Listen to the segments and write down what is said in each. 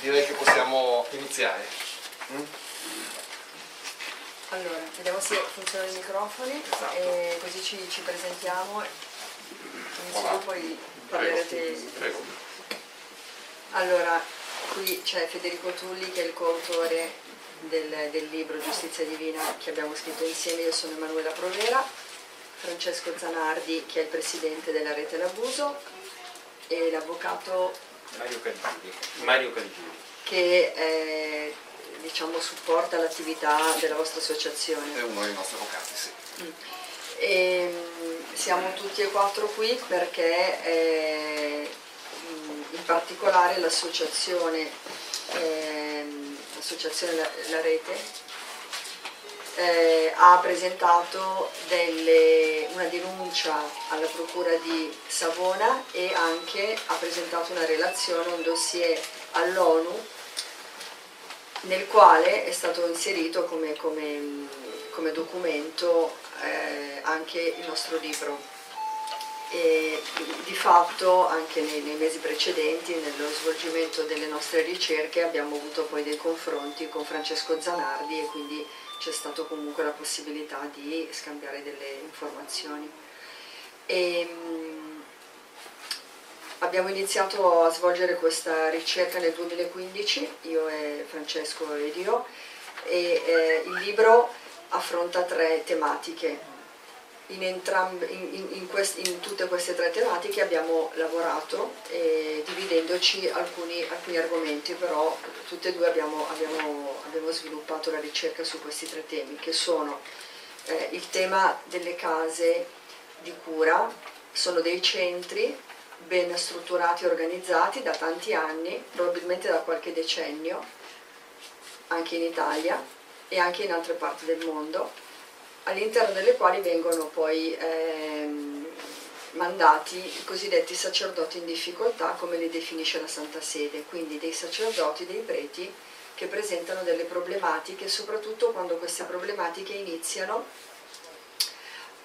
direi che possiamo iniziare. Mm? Allora, vediamo se funzionano i microfoni Esatto. e così ci, ci presentiamo e inizio poi parlerete. Prego. Allora, qui c'è Federico Tulli che è il coautore del, del libro Giustizia Divina che abbiamo scritto insieme, io sono Emanuela Provera, Francesco Zanardi che è il presidente della rete L'Abuso e l'avvocato Mario Caligiuri. Mario Caligiuri. che eh, diciamo, supporta l'attività della vostra associazione. È uno dei nostri avvocati, sì. E, mm, siamo tutti e quattro qui perché eh, mm, in particolare l'associazione, ehm, l'associazione La, La Rete eh, ha presentato delle- una denuncia alla Procura di Savona e anche ha presentato una relazione, un dossier all'ONU nel quale è stato inserito come, come- come documento eh, anche il nostro libro. E di fatto anche nei, nei mesi precedenti, nello svolgimento delle nostre ricerche, abbiamo avuto poi dei confronti con Francesco Zanardi e quindi c'è stata comunque la possibilità di scambiare delle informazioni. E, mm, Abbiamo iniziato a svolgere questa ricerca nel 2015, io e Francesco ed io, e eh, il libro affronta tre tematiche. In, entrambe- in- in- quest- in tutte queste tre tematiche abbiamo lavorato eh, dividendoci alcuni, alcuni argomenti, però tutte e due abbiamo, abbiamo- abbiamo sviluppato la ricerca su questi tre temi, che sono eh, il tema delle case di cura, sono dei centri ben strutturati e organizzati da tanti anni, probabilmente da qualche decennio, anche in Italia e anche in altre parti del mondo, all'interno delle quali vengono poi ehm, mandati i cosiddetti sacerdoti in difficoltà, come li definisce la Santa Sede, quindi dei sacerdoti, dei preti che presentano delle problematiche, soprattutto quando queste problematiche iniziano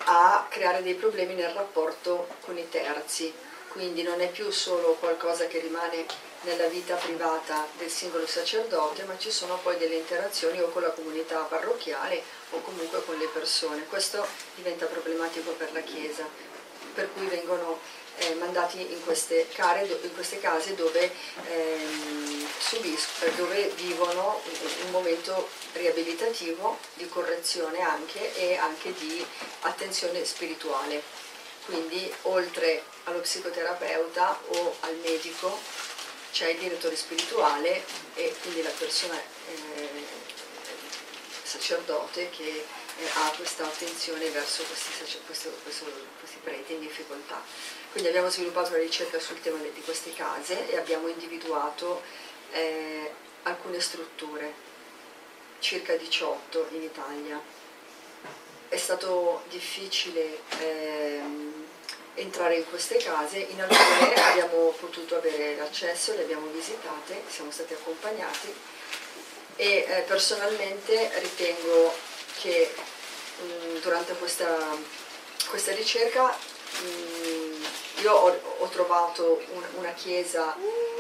a creare dei problemi nel rapporto con i terzi, quindi non è più solo qualcosa che rimane nella vita privata del singolo sacerdote, ma ci sono poi delle interazioni o con la comunità parrocchiale o comunque con le persone. Questo diventa problematico per la Chiesa, per cui vengono eh, mandati in queste, care- in queste case dove, ehm, subis- eh, dove vivono un momento riabilitativo, di correzione anche e anche di attenzione spirituale. Quindi oltre allo psicoterapeuta o al medico c'è il direttore spirituale e quindi la persona eh, sacerdote che eh, ha questa attenzione verso questi, questo- questo- questi preti in difficoltà. Quindi abbiamo sviluppato una ricerca sul tema di queste case e abbiamo individuato eh, alcune strutture, circa 18 in Italia. È stato difficile ehm, entrare in queste case, in alcune abbiamo potuto avere l'accesso, le abbiamo visitate, siamo stati accompagnati e eh, personalmente ritengo che mh, durante questa, questa ricerca mh, io ho, ho trovato un- una chiesa,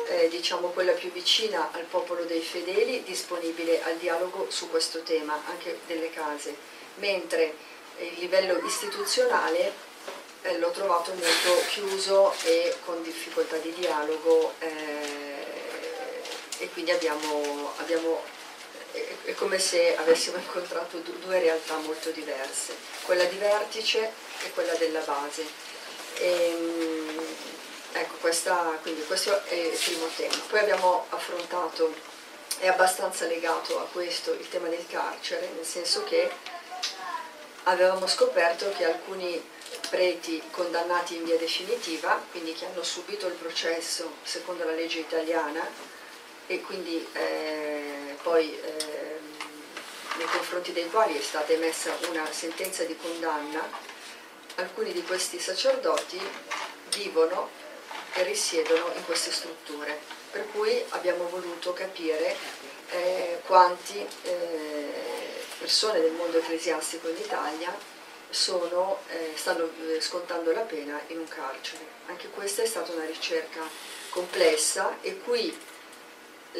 eh, diciamo quella più vicina al popolo dei fedeli, disponibile al dialogo su questo tema, anche delle case, mentre il livello istituzionale eh, l'ho trovato molto chiuso e con difficoltà di dialogo eh, e quindi abbiamo, abbiamo- è, come se avessimo incontrato du- due realtà molto diverse, quella di vertice e quella della base. Ehm, ecco, questa- quindi questo è il primo tema. Poi abbiamo affrontato, è abbastanza legato a questo, il tema del carcere, nel senso che avevamo scoperto che alcuni preti condannati in via definitiva, quindi che hanno subito il processo secondo la legge italiana e quindi eh, poi ehm, nei confronti dei quali è stata emessa una sentenza di condanna, alcuni di questi sacerdoti vivono e risiedono in queste strutture, per cui abbiamo voluto capire eh, quanti eh, persone del mondo ecclesiastico in Italia sono, eh, stanno eh, scontando la pena in un carcere. Anche questa è stata una ricerca complessa e qui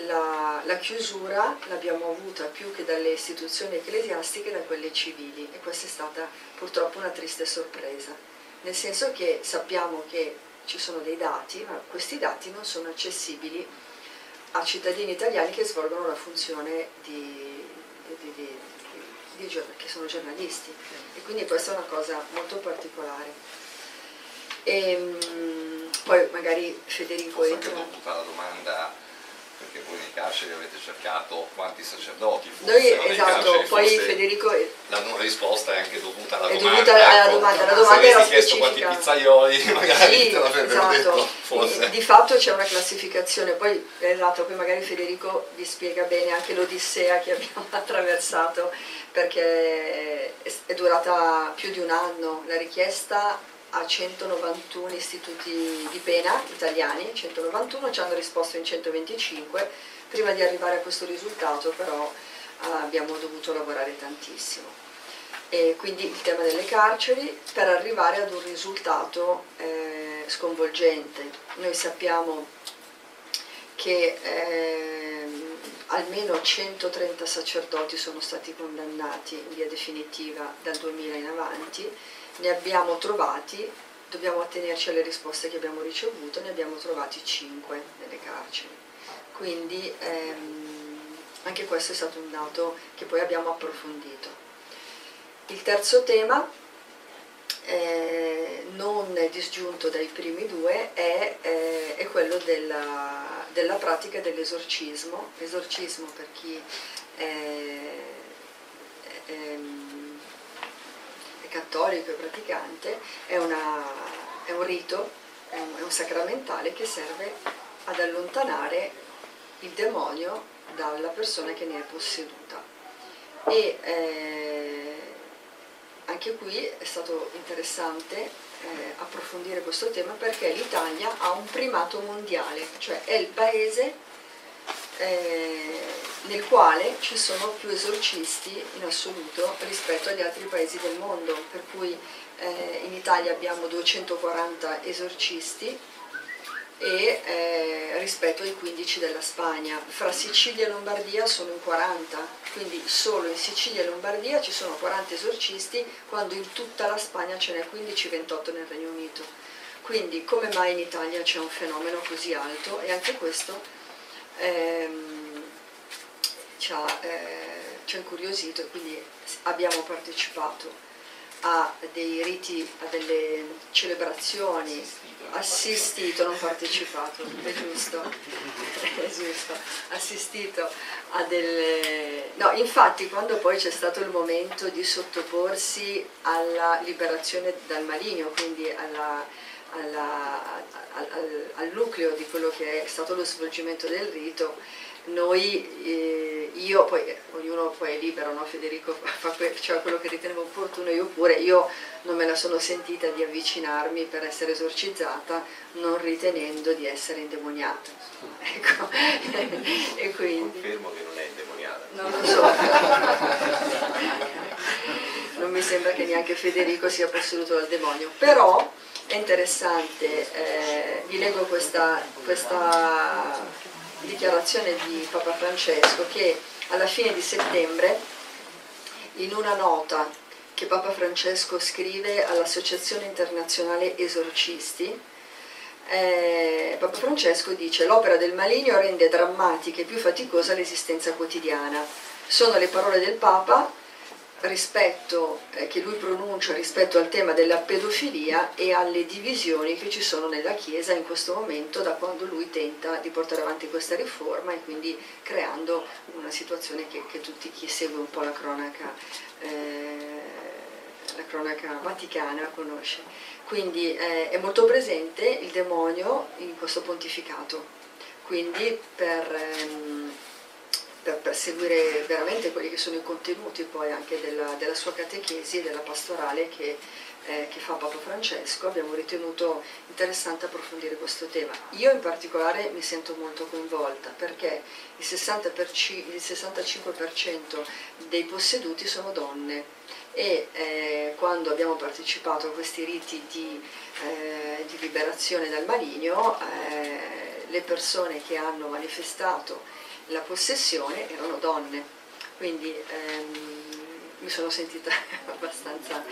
la, la chiusura l'abbiamo avuta più che dalle istituzioni ecclesiastiche da quelle civili e questa è stata purtroppo una triste sorpresa, nel senso che sappiamo che ci sono dei dati, ma questi dati non sono accessibili a cittadini italiani che svolgono la funzione di, di che sono giornalisti e quindi questa è una cosa molto particolare. E, ehm, poi magari Federico Forse entra. Anche dovuta la domanda perché voi nei carceri avete cercato quanti sacerdoti fossero Noi, esatto, poi Federico... La risposta è anche dovuta alla è domanda. Dovuta alla ecco, domanda, la domanda era chiesto quanti pizzaioli magari sì, te l'avrebbero esatto. detto, forse. Di fatto c'è una classificazione, poi esatto, poi magari Federico vi spiega bene anche l'odissea che abbiamo attraversato, perché è durata più di un anno la richiesta a 191 istituti di pena italiani, 191 ci hanno risposto in 125, prima di arrivare a questo risultato però eh, abbiamo dovuto lavorare tantissimo. E quindi il tema delle carceri per arrivare ad un risultato eh, sconvolgente. Noi sappiamo che eh, almeno 130 sacerdoti sono stati condannati in via definitiva dal 2000 in avanti, ne abbiamo trovati, dobbiamo attenerci alle risposte che abbiamo ricevuto, ne abbiamo trovati 5 nelle carceri. Quindi ehm, anche questo è stato un dato che poi abbiamo approfondito. Il terzo tema, eh, non disgiunto dai primi due, è, eh, è quello della, della pratica dell'esorcismo. Esorcismo per chi è, è, cattolico e praticante, è, una, è un rito, è un, è un sacramentale che serve ad allontanare il demonio dalla persona che ne è posseduta. E eh, anche qui è stato interessante eh, approfondire questo tema perché l'Italia ha un primato mondiale, cioè è il paese eh, nel quale ci sono più esorcisti in assoluto rispetto agli altri paesi del mondo, per cui eh, in Italia abbiamo 240 esorcisti e eh, rispetto ai 15 della Spagna. Fra Sicilia e Lombardia sono in 40, quindi solo in Sicilia e Lombardia ci sono 40 esorcisti, quando in tutta la Spagna ce n'è 15-28 nel Regno Unito. Quindi come mai in Italia c'è un fenomeno così alto? E anche questo ehm, ci, ha, eh, incuriosito e quindi abbiamo partecipato a dei riti, a delle celebrazioni, assistito, non partecipato, è giusto, è giusto, assistito a delle... No, infatti quando poi c'è stato il momento di sottoporsi alla liberazione dal maligno, quindi alla, alla, al, al, nucleo di quello che è stato lo svolgimento del rito, noi, eh, io, poi ognuno poi è libero, no? Federico fa cioè quello che riteneva opportuno, io pure, io non me la sono sentita di avvicinarmi per essere esorcizzata non ritenendo di essere indemoniata. Ecco. e quindi... Confermo che non è indemoniata. Non lo so. non mi sembra che neanche Federico sia posseduto dal demonio, però è interessante, eh, vi leggo questa, questa dichiarazione di Papa Francesco che alla fine di settembre in una nota che Papa Francesco scrive all'Associazione Internazionale Esorcisti, eh, Papa Francesco dice l'opera del maligno rende drammatica e più faticosa l'esistenza quotidiana. Sono le parole del Papa rispetto, eh, che lui pronuncia rispetto al tema della pedofilia e alle divisioni che ci sono nella Chiesa in questo momento da quando lui tenta di portare avanti questa riforma e quindi creando una situazione che, che tutti chi segue un po' la cronaca, eh, la cronaca vaticana conosce. Quindi eh, è molto presente il demonio in questo pontificato. Quindi per... Ehm, per, per, seguire veramente quelli che sono i contenuti poi anche della, della sua catechesi e della pastorale che, eh, che, fa Papa Francesco, abbiamo ritenuto interessante approfondire questo tema. Io in particolare mi sento molto coinvolta perché il, 60 il 65% dei posseduti sono donne e eh, quando abbiamo partecipato a questi riti di, eh, di liberazione dal maligno eh, le persone che hanno manifestato la possessione erano donne, quindi ehm, mi sono sentita abbastanza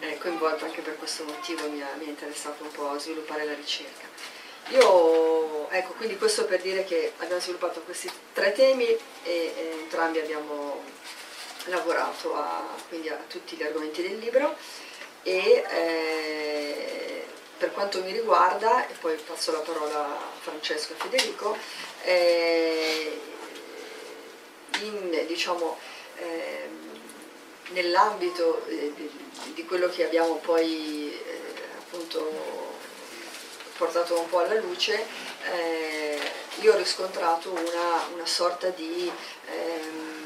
eh, coinvolta anche per questo motivo, mi ha, interessato un po' sviluppare la ricerca. Io, ecco, quindi questo per dire che abbiamo sviluppato questi tre temi e, e entrambi abbiamo lavorato a, quindi a tutti gli argomenti del libro e eh, per quanto mi riguarda, e poi passo la parola a Francesco e Federico, eh, diciamo, eh, nell'ambito eh, di quello che abbiamo poi eh, appunto portato un po' alla luce, eh, io ho riscontrato una, una sorta di ehm,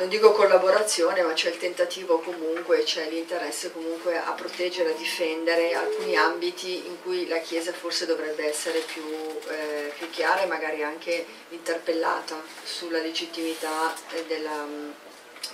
non dico collaborazione, ma c'è il tentativo comunque, c'è l'interesse comunque a proteggere, a difendere alcuni ambiti in cui la Chiesa forse dovrebbe essere più, eh, più chiara e magari anche interpellata sulla legittimità eh, della,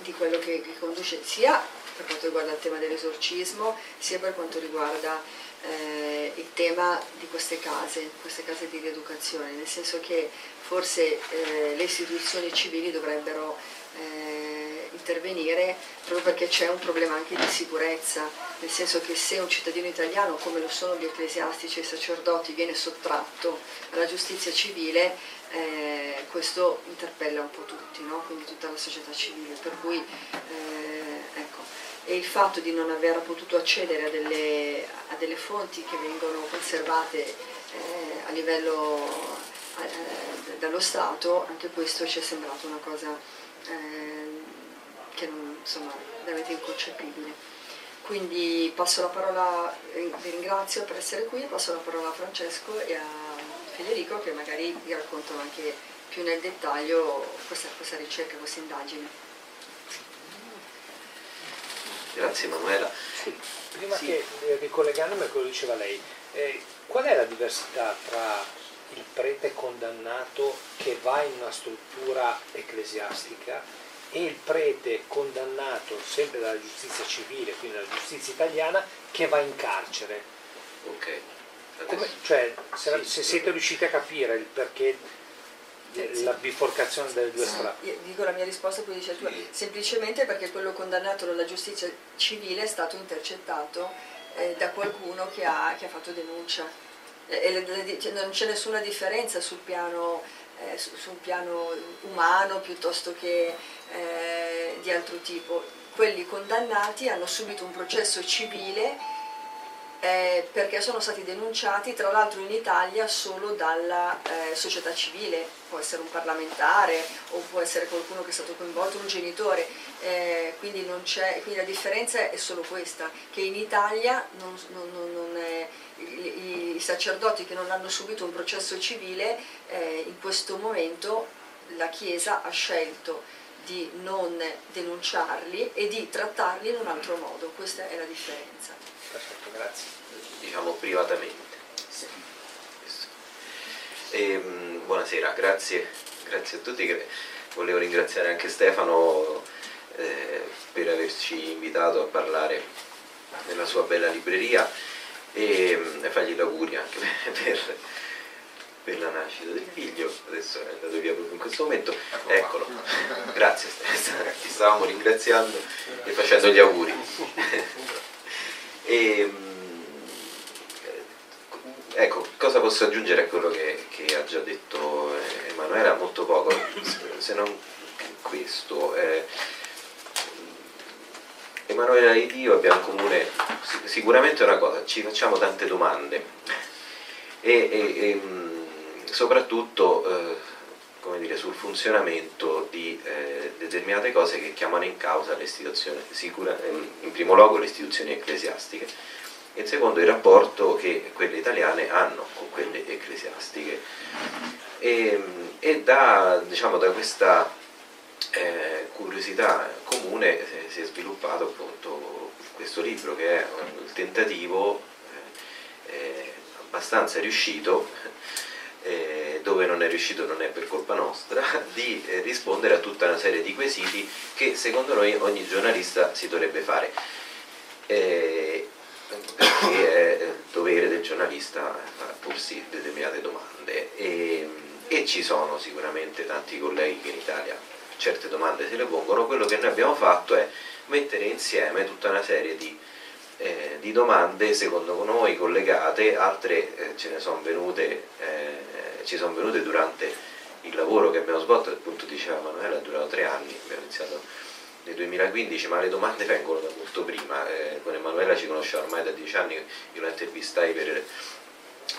di quello che, che, conduce sia per quanto riguarda il tema dell'esorcismo, sia per quanto riguarda eh, il tema di queste case, queste case di rieducazione, nel senso che forse eh, le istituzioni civili dovrebbero eh, intervenire proprio perché c'è un problema anche di sicurezza, nel senso che se un cittadino italiano, come lo sono gli ecclesiastici e i sacerdoti, viene sottratto alla giustizia civile, eh, questo interpella un po' tutti, no? quindi tutta la società civile. Per cui, eh, ecco. E il fatto di non aver potuto accedere a delle, a delle fonti che vengono conservate eh, a livello eh, dallo Stato, anche questo ci è sembrato una cosa eh, che non, insomma, veramente inconcepibile. Quindi passo la parola, vi ringrazio per essere qui, passo la parola a Francesco e a Federico che magari vi raccontano anche più nel dettaglio questa, questa ricerca, questa indagine. Grazie Manuela. Sì, prima sì. che eh, ricollegandomi a quello che diceva lei, eh, qual è la diversità tra il prete condannato che va in una struttura ecclesiastica e il prete condannato sempre dalla giustizia civile, quindi dalla giustizia italiana, che va in carcere. Ok. Come, cioè, se, se siete riusciti a capire il perché sì. la biforcazione delle due strade. Io dico la mia risposta, poi dice tu, semplicemente perché quello condannato dalla giustizia civile è stato intercettato eh, da qualcuno che ha, che ha fatto denuncia e cioè, non c'è nessuna differenza sul piano, eh, su, su, un piano umano piuttosto che eh, di altro tipo. Quelli condannati hanno subito un processo civile eh, perché sono stati denunciati tra l'altro in Italia solo dalla eh, società civile, può essere un parlamentare o può essere qualcuno che è stato coinvolto, un genitore, eh, quindi, quindi, la differenza è solo questa, che in Italia non, non, non è, i, i, sacerdoti che non hanno subito un processo civile, eh, in questo momento la Chiesa ha scelto di non denunciarli e di trattarli in un altro modo, questa è la differenza. Perfetto, grazie. Diciamo privatamente. Sì. E, ehm, buonasera, grazie, grazie a tutti. Volevo ringraziare anche Stefano eh, per averci invitato a parlare nella sua bella libreria e, e fargli gli auguri anche per, per, la nascita del figlio. Adesso è andato via proprio in questo momento. Eccolo, grazie ti stavamo ringraziando e facendo gli auguri. E, mm, ecco, cosa posso aggiungere a quello che, che ha già detto Emanuela? Molto poco, se non questo. Eh, Emanuela e io abbiamo in comune sicuramente una cosa, ci facciamo tante domande e, e, e mm, soprattutto eh, dire, sul funzionamento di eh, determinate cose che chiamano in causa le istituzioni, sicura, in primo luogo le istituzioni ecclesiastiche e in secondo il rapporto che quelle italiane hanno con quelle ecclesiastiche. E, e da, diciamo, da, questa eh, curiosità comune eh, si è sviluppato appunto questo libro che è un tentativo eh, abbastanza riuscito eh, dove non è riuscito non è per colpa nostra, di eh, rispondere a tutta una serie di quesiti che secondo noi ogni giornalista si dovrebbe fare. Eh, perché è dovere del giornalista porsi determinate domande e, e ci sono sicuramente tanti colleghi che in Italia certe domande se le pongono, quello che noi abbiamo fatto è mettere insieme tutta una serie di, eh, di domande secondo noi collegate, altre eh, ce ne sono venute, eh, ci sono venute durante il lavoro che abbiamo svolto, appunto diceva Manuela, è durato tre anni, abbiamo iniziato nel 2015, ma le domande vengono da molto prima, eh, con Emanuela ci conosciamo ormai da dieci anni, io la intervistai per,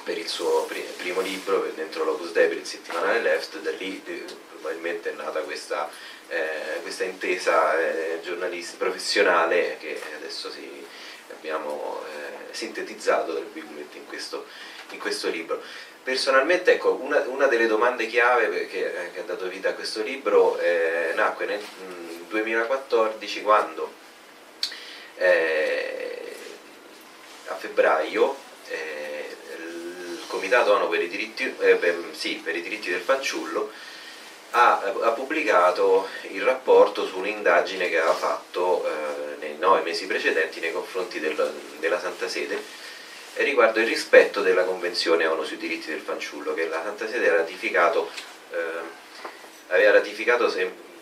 per il suo primo libro, dentro l'Opus Dei per il settimanale Left, da lì eh, probabilmente è nata questa, eh, questa intesa eh, professionale che adesso si, abbiamo eh, sintetizzato tra virgolette in questo, in questo libro. Personalmente ecco, una, una, delle domande chiave che, che, ha dato vita a questo libro eh, nacque nel mh, 2014 quando eh, a febbraio eh, il Comitato ONU per i, eh, sì, per i diritti del fanciullo ha, ha, pubblicato il rapporto su un'indagine che aveva fatto eh, nei nove mesi precedenti nei confronti del, della Santa Sede riguardo il rispetto della Convenzione ONU sui diritti del fanciullo che la Santa Sede ratificato, eh, aveva ratificato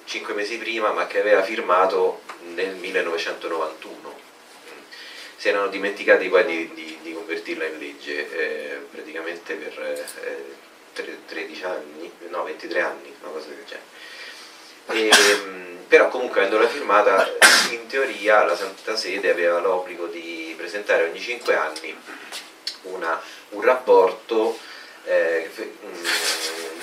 cinque mesi prima ma che aveva firmato nel 1991. Si erano dimenticati poi di, di, di convertirla in legge eh, praticamente per eh, 13 anni, no 23 anni, una cosa del genere. E, ehm, però comunque avendola firmata in teoria la Santa Sede aveva l'obbligo di presentare ogni 5 anni una, un rapporto eh, mm,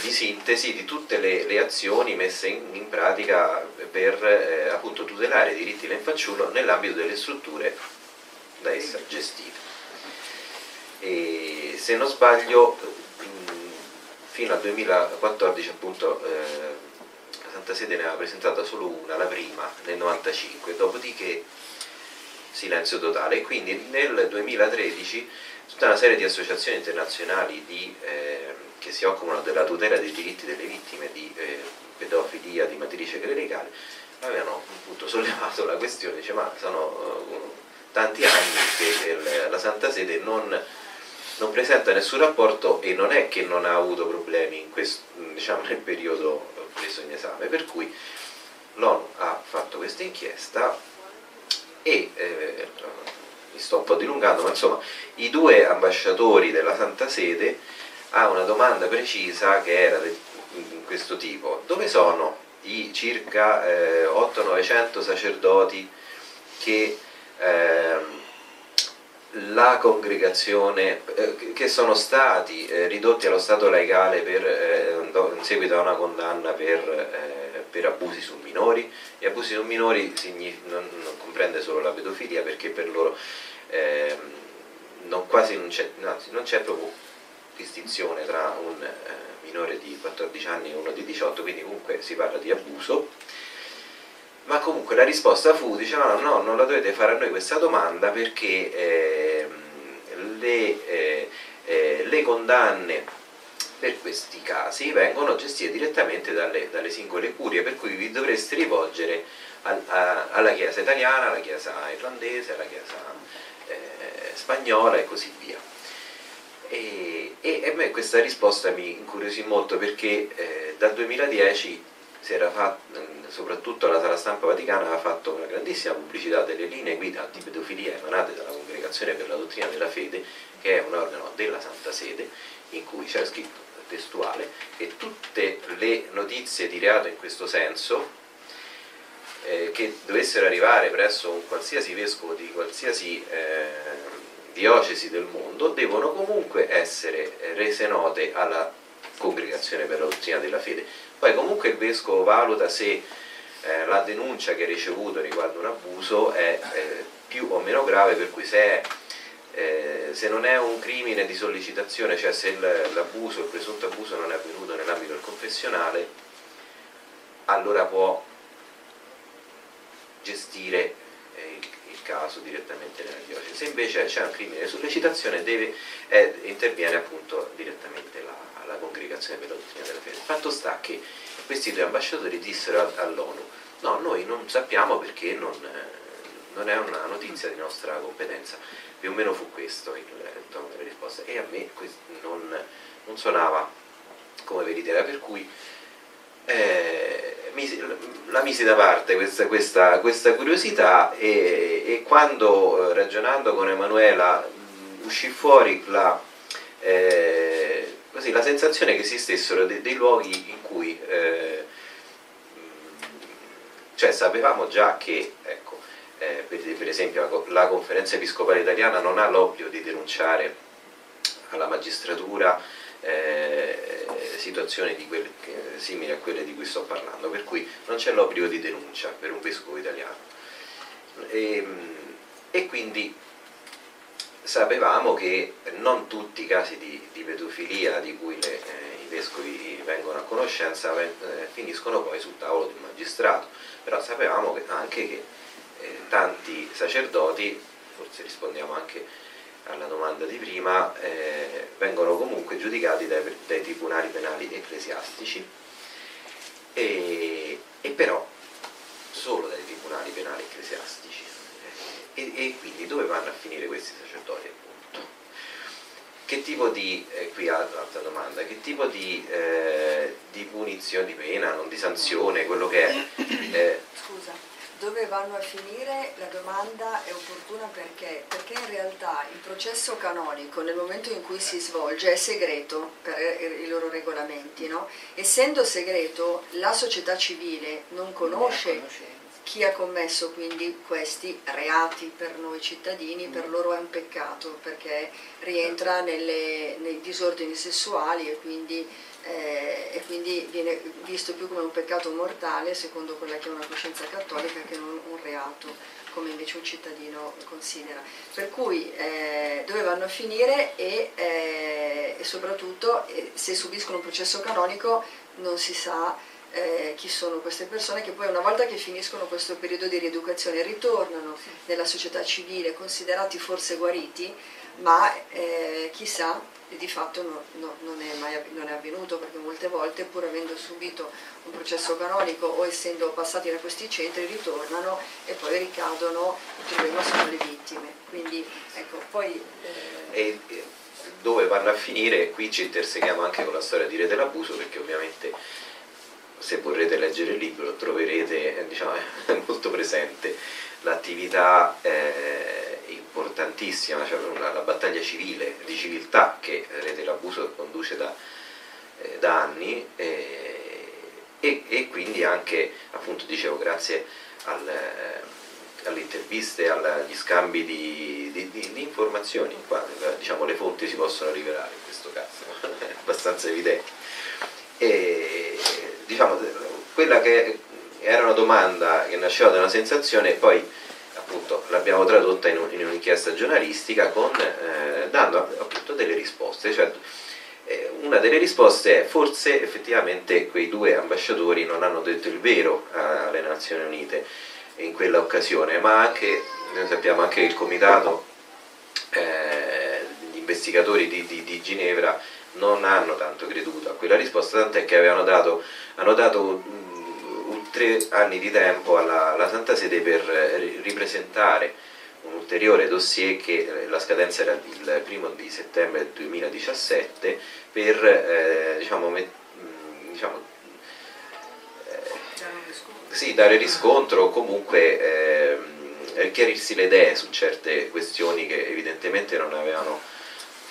di sintesi di tutte le, le azioni messe in, in pratica per eh, appunto tutelare i diritti del fanciullo nell'ambito delle strutture da essa gestite. E, se non sbaglio, fino al 2014 appunto eh, la Santa Sede ne aveva presentata solo una, la prima, nel 95, dopodiché silenzio totale. E quindi nel 2013 tutta una serie di associazioni internazionali di, eh, che si occupano della tutela dei diritti delle vittime di eh, pedofilia di matrice clericale avevano appunto sollevato la questione, dice ma sono uh, tanti anni che la Santa Sede non, non, presenta nessun rapporto e non è che non ha avuto problemi questo, diciamo, nel periodo preso in esame, per cui l'ONU ha fatto questa inchiesta e eh, mi sto un po' dilungando, ma insomma i due ambasciatori della Santa Sede a una domanda precisa che era di questo tipo, dove sono i circa eh, 800-900 sacerdoti che eh, la congregazione, eh, che sono stati eh, ridotti allo stato legale per, eh, in seguito a una condanna per per abusi su minori. E abusi su minori non, non, comprende solo la pedofilia perché per loro eh, non, quasi non c'è, proprio distinzione tra un minore di 14 anni e uno di 18 quindi comunque si parla di abuso ma comunque la risposta fu dicevano no, no non la dovete fare a noi questa domanda perché eh, le, eh, eh, le condanne per questi casi vengono gestite direttamente dalle, dalle singole curie, per cui vi dovreste rivolgere al, a, alla Chiesa italiana, alla Chiesa irlandese, alla Chiesa eh, spagnola e così via. E, e, a me questa risposta mi incuriosì molto perché eh, dal 2010 si era fatto, soprattutto la Sala Stampa Vaticana aveva fatto una grandissima pubblicità delle linee guida antipedofilia emanate dalla Congregazione per la Dottrina della Fede, che è un organo della Santa Sede, in cui c'era scritto testuale e tutte le notizie di reato in questo senso eh, che dovessero arrivare presso un qualsiasi vescovo di qualsiasi eh, diocesi del mondo devono comunque essere rese note alla congregazione per la dottrina della fede. Poi comunque il vescovo valuta se eh, la denuncia che ha ricevuto riguardo un abuso è eh, più o meno grave, per cui se è eh, se non è un crimine di sollecitazione, cioè se l'abuso, il presunto abuso non è avvenuto nell'ambito del confessionale, allora può gestire eh, il, il, caso direttamente nella diocesi. Se invece c'è un crimine di sollecitazione deve, eh, interviene appunto direttamente la, la congregazione per la dottrina della fede. Fatto sta che questi due ambasciatori dissero all'ONU, no, noi non sappiamo perché non, non è una notizia di nostra competenza. Più o meno fu questo il, tono delle risposte e a me non, non suonava come verità, per cui eh, la misi da parte questa, questa, questa curiosità e, e, quando eh, ragionando con Emanuela uscì fuori la, eh, così, la sensazione che esistessero dei, dei luoghi in cui eh, cioè sapevamo già che ecco, eh, per, per, esempio la, la conferenza episcopale italiana non ha l'obbligo di denunciare alla magistratura eh, situazioni quelle, eh, simili a quelle di cui sto parlando, per cui non c'è l'obbligo di denuncia per un vescovo italiano. E, ehm, e, quindi sapevamo che non tutti i casi di, di pedofilia di cui le, eh, i vescovi vengono a conoscenza eh, finiscono poi sul tavolo del magistrato, però sapevamo che, anche che eh, tanti sacerdoti, forse rispondiamo anche alla domanda di prima, eh, vengono comunque giudicati dai, dai, tribunali penali ecclesiastici e, e, però solo dai tribunali penali ecclesiastici. E, e, quindi dove vanno a finire questi sacerdoti appunto? Che tipo di, eh, qui altra domanda, che tipo di, eh, di punizione, di pena, non di sanzione, quello che è? Eh, Scusa dove vanno a finire la domanda è opportuna perché? Perché in realtà il processo canonico nel momento in cui si svolge è segreto per i loro regolamenti, no? essendo segreto la società civile non conosce chi ha commesso quindi questi reati per noi cittadini, per loro è un peccato perché rientra nelle, nei disordini sessuali e quindi eh, e quindi viene visto più come un peccato mortale secondo quella che è una coscienza cattolica che non un reato come invece un cittadino considera. Per cui eh, dove vanno a finire e, eh, e soprattutto eh, se subiscono un processo canonico non si sa eh, chi sono queste persone che poi una volta che finiscono questo periodo di rieducazione ritornano nella società civile considerati forse guariti, ma eh, chissà di fatto no, no, non, è mai, non è avvenuto perché molte volte pur avendo subito un processo canonico o essendo passati da questi centri ritornano e poi ricadono, il problema sono le vittime. Quindi ecco, poi... Eh... E dove vanno a finire? Qui ci interseghiamo anche con la storia di Re dell'abuso perché ovviamente se vorrete leggere il libro troverete eh, diciamo, molto presente l'attività eh, importantissima, cioè una, la battaglia civile, di civiltà che Rete l'Abuso conduce da, eh, da anni eh, e, e, quindi anche, appunto dicevo, grazie al, alle interviste, agli scambi di, di, di, di informazioni, qua diciamo, le fonti si possono rivelare in questo caso, è abbastanza evidente. E, diciamo, quella che era una domanda che nasceva da una sensazione e poi appunto l'abbiamo tradotta in, un'inchiesta giornalistica con, eh, dando appunto delle risposte. Cioè, eh, una delle risposte è forse effettivamente quei due ambasciatori non hanno detto il vero alle Nazioni Unite in quella occasione, ma anche, noi sappiamo anche che il comitato, eh, investigatori di, di, di Ginevra non hanno tanto creduto a quella risposta, tant'è che avevano dato, hanno dato tre anni di tempo alla, alla Santa Sede per eh, ripresentare un ulteriore dossier che eh, la scadenza era il primo di settembre 2017 per eh, diciamo, met, mm, diciamo, eh, sì, dare riscontro o comunque eh, chiarirsi le idee su certe questioni che evidentemente non avevano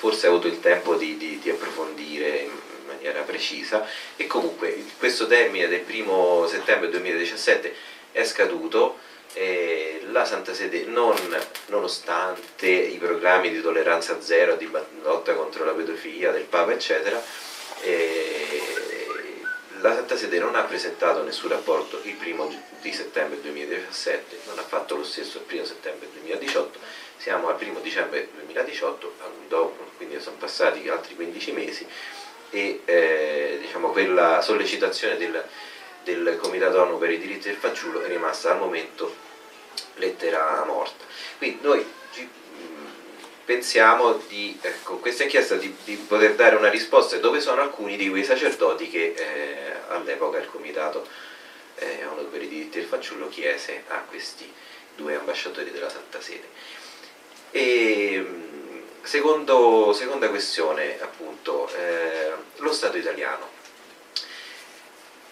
forse avuto il tempo di, di, di approfondire maniera precisa. E comunque questo termine del primo settembre 2017 è scaduto eh, la Santa Sede non, nonostante i programmi di tolleranza zero, di lotta contro la pedofilia del Papa eccetera eh, la Santa Sede non ha presentato nessun rapporto il primo di settembre 2017 non ha fatto lo stesso il primo settembre 2018 siamo al primo dicembre 2018 dopo, quindi sono passati altri 15 mesi e eh, diciamo, quella sollecitazione del, del Comitato ONU per i diritti del fanciullo è rimasta al momento lettera morta. Quindi noi ci, mm, pensiamo di, con ecco, questa inchiesta di, di, poter dare una risposta dove sono alcuni di quei sacerdoti che eh, all'epoca il Comitato eh, ONU per i diritti del fanciullo chiese a questi due ambasciatori della Santa Sede. E, secondo, seconda questione, appunto, eh, lo Stato italiano.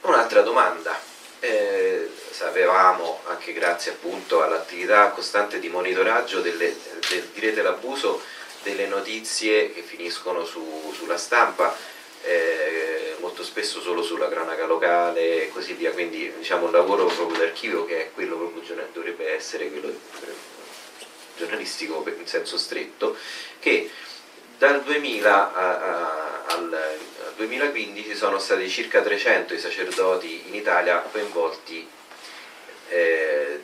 Un'altra domanda. Eh, sapevamo, anche grazie appunto all'attività costante di monitoraggio delle, del, direte l'abuso delle notizie che finiscono su, sulla stampa, eh, molto spesso solo sulla cronaca locale e così via, quindi diciamo un lavoro proprio d'archivio che è quello proprio dovrebbe essere quello giornalistico in senso stretto, che dal 2000 a, a, al 2015 sono stati circa 300 i sacerdoti in Italia coinvolti, eh,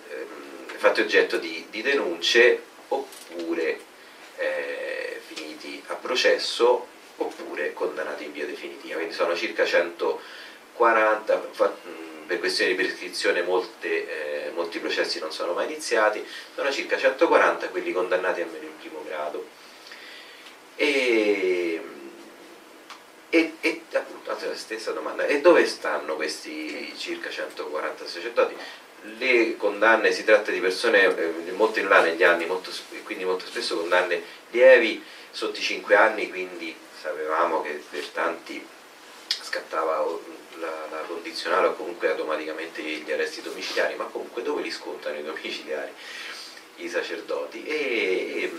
fatti oggetto di, di denunce oppure eh, finiti a processo oppure condannati in via definitiva, quindi sono circa 140, per questioni di prescrizione molte, eh, molti processi non sono mai iniziati, sono circa 140 quelli condannati almeno in primo grado. E, e, e appunto, la stessa domanda, e dove stanno questi circa 140 sacerdoti? Le condanne, si tratta di persone eh, molto in là negli anni, molto, quindi molto spesso condanne lievi sotto i 5 anni, quindi sapevamo che per tanti scattava la, la, condizionale o comunque automaticamente gli arresti domiciliari, ma comunque dove li scontano i domiciliari i sacerdoti? E, e,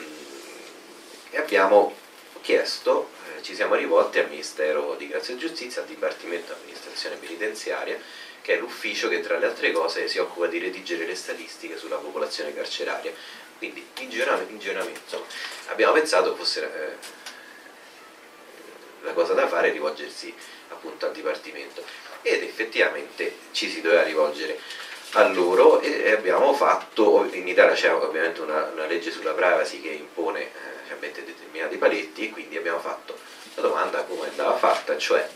e abbiamo chiesto, eh, ci siamo rivolti al Ministero di Grazia e Giustizia, al Dipartimento di Amministrazione Penitenziaria, che è l'ufficio che tra le altre cose si occupa di redigere le statistiche sulla popolazione carceraria. Quindi ingenuamente abbiamo pensato fosse eh, la cosa da fare rivolgersi appunto al Dipartimento. Ed effettivamente ci si doveva rivolgere a loro e abbiamo fatto, in Italia c'è ovviamente una, una, legge sulla privacy che impone, eh, mette determinati paletti e quindi abbiamo fatto la domanda come andava fatta, cioè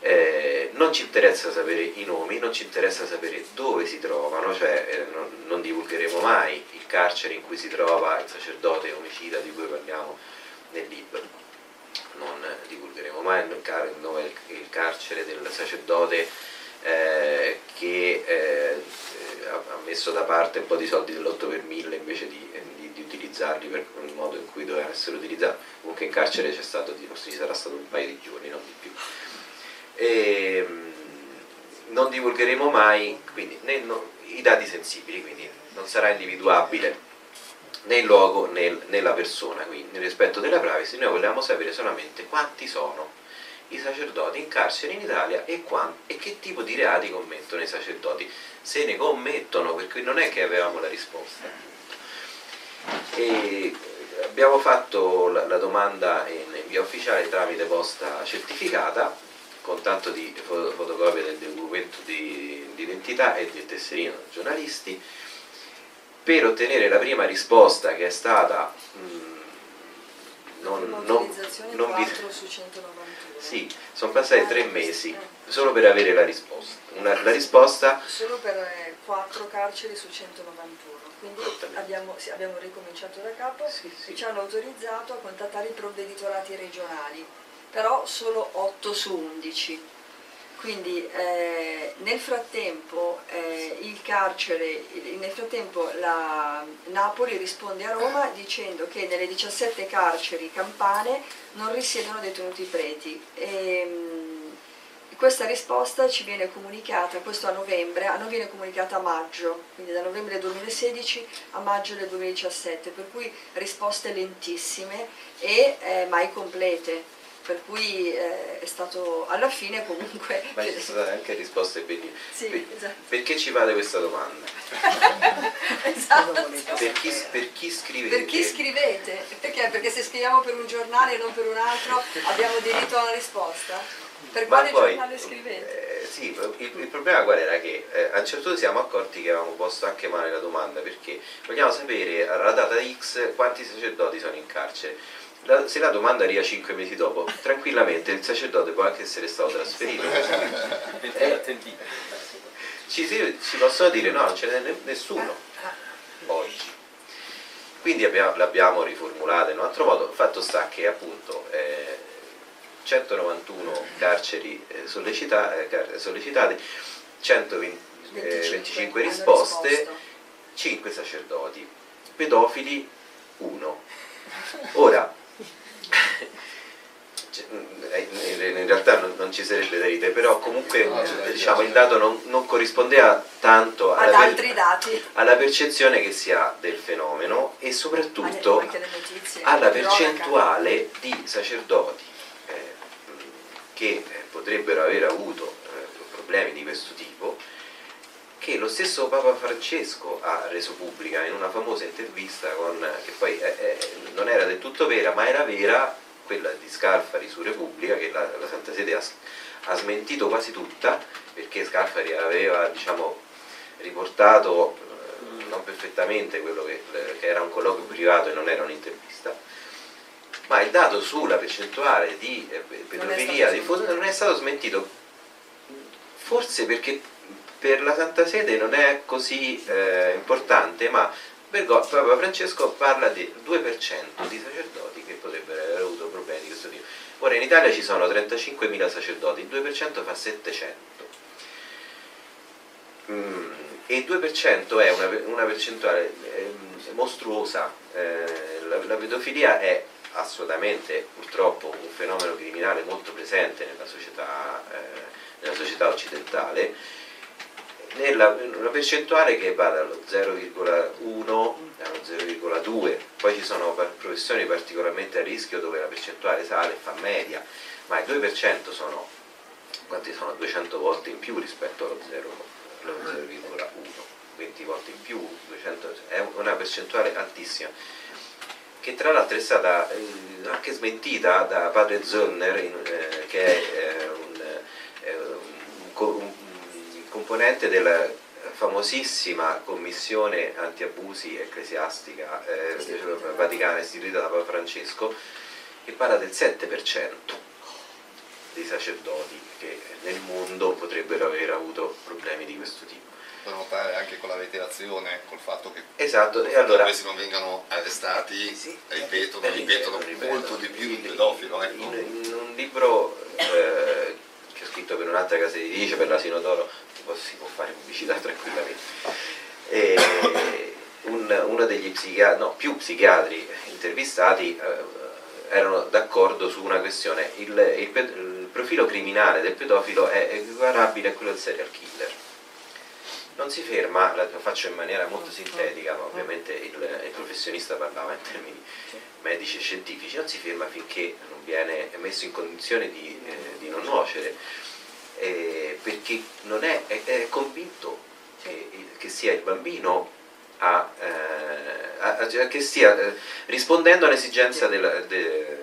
eh, non ci interessa sapere i nomi, non ci interessa sapere dove si trovano, cioè eh, non, non, divulgheremo mai il carcere in cui si trova il sacerdote omicida di cui parliamo nel libro, non divulgheremo mai il, car il, carcere del sacerdote eh, che eh, ha messo da parte un po' di soldi dell'8 per 1000 invece di, di, di, utilizzarli per il modo in cui dovevano essere utilizzati. Comunque in carcere c'è stato, ci sarà stato un paio di giorni, non di più. E, ehm, non divulgheremo mai quindi, né, no, i dati sensibili, quindi non sarà individuabile né il luogo né, né la persona, quindi nel rispetto della privacy noi vogliamo sapere solamente quanti sono i sacerdoti in carcere in Italia e, e che tipo di reati commettono i sacerdoti, se ne commettono, perché non è che avevamo la risposta. E abbiamo fatto la, la domanda in, in via ufficiale tramite posta certificata con tanto di fotocopia del documento di, di identità e del tesserino giornalisti per ottenere la prima risposta che è stata mh, mm, non, non, non vi... su 191 sì, sono passati tre mesi solo per avere la risposta Una, la risposta solo per eh, quattro carceri su 191 quindi abbiamo, sì, abbiamo, ricominciato da capo sì, sì. ci hanno autorizzato a contattare i provveditorati regionali però solo 8 su 11. Quindi eh, nel frattempo eh, il carcere, nel frattempo la Napoli risponde a Roma dicendo che nelle 17 carceri campane non risiedono detenuti preti. E, mh, questa risposta ci viene comunicata, questo a novembre, a non viene comunicata a maggio, quindi da novembre 2016 a maggio del 2017, per cui risposte lentissime e eh, mai complete per cui eh, è stato alla fine comunque... Ma ci sono state anche risposte bellissime. Sì, per, esatto. Perché ci fate questa domanda? esatto. Per chi, per chi, scrivete? Per chi scrivete? Perché? Perché se scriviamo per un giornale e non per un altro abbiamo diritto a una risposta? Per Ma quale poi, giornale scrivete? Eh, sì, il, il, problema qual era? Che eh, a un certo punto siamo accorti che avevamo posto anche male la domanda perché vogliamo sapere alla data X quanti sacerdoti sono in carcere la, se la domanda arriva 5 mesi dopo, tranquillamente il sacerdote può anche essere stato trasferito. eh, ci, si, ci, possono dire no, non ce n'è nessuno. Oggi. Quindi l'abbiamo riformulata in un altro modo, il fatto sta che appunto eh, 191 carceri eh, sollecita, eh, sollecitate, 125 eh, risposte 5 sacerdoti, pedofili 1. Ora, in realtà non, non ci sarebbe da ridere, però comunque No, da ridere, diciamo, il c'è. dato non, non corrispondeva tanto alla, per- altri dati. alla percezione che si ha del fenomeno e soprattutto notizie. alla percentuale di sacerdoti eh, che eh, potrebbero aver avuto eh, problemi di questo tipo che lo stesso Papa Francesco ha reso pubblica in una famosa intervista con, che poi eh, eh, non era del tutto vera ma era vera quella di Scalfari su Repubblica che la, la Santa Sede ha, ha smentito quasi tutta perché Scalfari aveva diciamo, riportato eh, non perfettamente quello che, che era un colloquio privato e non era un'intervista. Ma il dato sulla percentuale di eh, pedofilia diffusa non è stato smentito. Forse perché per la Santa Sede non è così eh, importante ma Papa Francesco parla di 2% di sacerdoti che potrebbero aver avuto problemi di questo tipo. Ora in Italia ci sono 35.000 sacerdoti il 2% fa 700 Mm, e il 2% è una, una percentuale ehm, mostruosa. Eh, la, la pedofilia è assolutamente purtroppo un fenomeno criminale molto presente nella società, eh, nella società occidentale, nella, una percentuale che va dallo 0,1 allo 0,2, poi ci sono professioni particolarmente a rischio dove la percentuale sale e fa media, ma il 2% sono, quanti sono? 200 volte in più rispetto allo 0 allo 0,1, 20 volte in più, 200, è una percentuale altissima che tra l'altro è stata eh, anche smentita da padre Zollner in- eh, che è eh, un- un componente della famosissima commissione antiabusi ecclesiastica eh, vaticana istituita da Papa Francesco che parla del 7% dei sacerdoti che nel mondo potrebbero aver avuto problemi di questo tipo. Notare anche con la reiterazione, col fatto che Esatto, e allora questi non vengano arrestati, Sì. ripetono, Eh, ripetono ripetono, molto di più in- pedofilo. Ecco. In, in un libro eh, che ho scritto per un'altra casa editrice, per l'Asino d'Oro, si può, fare pubblicità tranquillamente. E un- uno degli psichiatri, no, più psichiatri intervistati eh, erano d'accordo su una questione. Il, il il profilo criminale del pedofilo è equiparabile a quello del serial killer. Non si ferma, lo faccio in maniera molto sintetica, ma ovviamente il, il professionista parlava in termini medici e scientifici, non si ferma finché non viene messo in condizione di, eh, di non nuocere, eh, perché non è, è- è convinto che, che sia il bambino a, eh, a- a- cioè che stia eh, rispondendo all'esigenza della, de-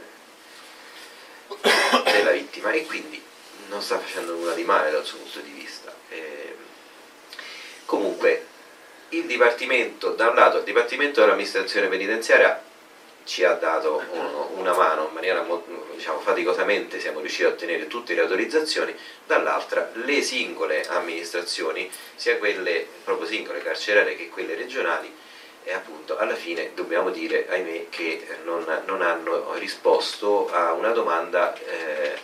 della vittima e quindi non sta facendo nulla di male dal suo punto di vista. Eh, comunque il Dipartimento, da un lato il Dipartimento dell'amministrazione penitenziaria ci ha dato uno- una mano in maniera diciamo, faticosamente siamo riusciti a ottenere tutte le autorizzazioni, dall'altra le singole amministrazioni, sia quelle proprio singole carcerarie che quelle regionali, e appunto alla fine dobbiamo dire, ahimè, che non, non hanno risposto a una domanda eh,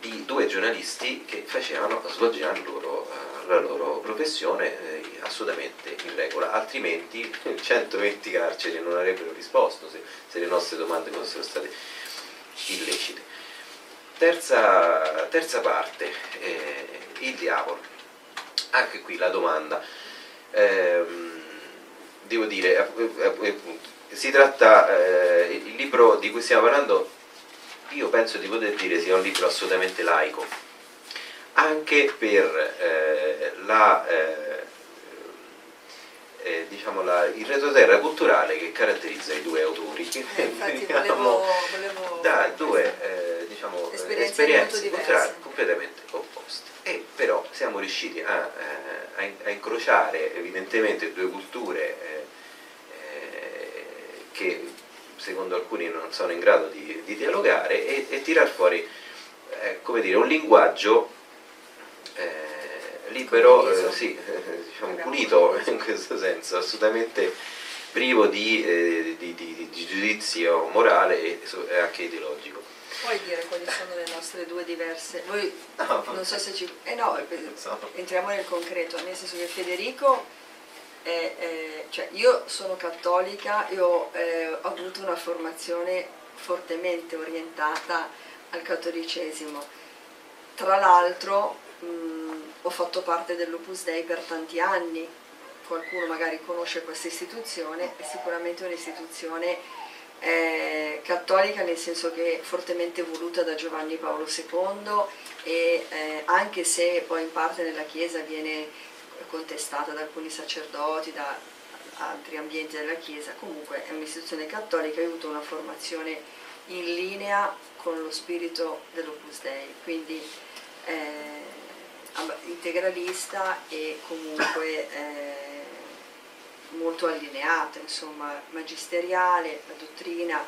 di due giornalisti che facevano, svolgevano loro, eh, la loro professione eh, assolutamente in regola, altrimenti 120 carceri non avrebbero risposto se, se le nostre domande fossero state illecite. Terza, terza parte, eh, il diavolo. Anche qui la domanda. Ehm, devo dire, eh, si tratta, eh, il libro di cui stiamo parlando, io penso di poter dire sia un libro assolutamente laico, anche per eh, la, eh, eh, diciamo la- il retroterra culturale che caratterizza i due autori. Eh, infatti veniamo volevo, volevo da due eh, diciamo, eh, Esperienze culturali completamente opposte. E però siamo riusciti a, a in- a incrociare evidentemente due culture che secondo alcuni non sono in grado di, di dialogare e, e tirar fuori eh, come dire, un linguaggio eh, libero, eh, sì, diciamo, Abbiamo pulito in questo senso, assolutamente privo di, eh, di- di- di giudizio morale e e anche ideologico. Puoi dire quali sono le nostre due diverse? Voi No, non so se ci... Eh no, so. entriamo nel concreto, nel senso che Federico è, è cioè io sono cattolica e ho, eh, ho avuto una formazione fortemente orientata al cattolicesimo. Tra l'altro ho fatto parte dell'Opus Dei per tanti anni, qualcuno magari conosce questa istituzione, è sicuramente un'istituzione eh, cattolica nel senso che fortemente voluta da Giovanni Paolo II e eh, anche se poi in parte nella Chiesa viene contestata da alcuni sacerdoti, da altri ambienti della Chiesa, comunque è un'istituzione cattolica, ha avuto una formazione in linea con lo spirito dell'Opus Dei, quindi eh, integralista e comunque eh, molto allineata, insomma, magisteriale, la dottrina,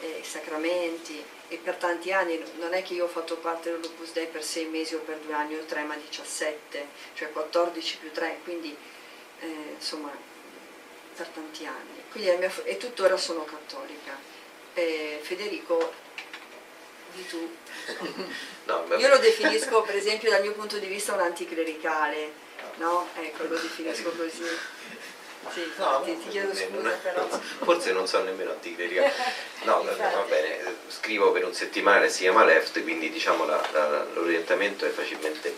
eh, i sacramenti e per tanti anni non è che io ho fatto parte dell'Opus Dei per sei mesi o per due anni o tre ma 17, cioè 14 più 3, quindi eh, insomma per tanti anni. Quindi mia, e tuttora sono cattolica. Federico, di tu. No, io lo definisco per esempio dal mio punto di vista un anticlericale, no? Ecco, lo definisco così. Sì, no, ti, ti chiedo scusa però. Forse non so nemmeno anticlericale. No, va bene, scrivo per un settimanale si chiama Left, quindi diciamo l'orientamento è facilmente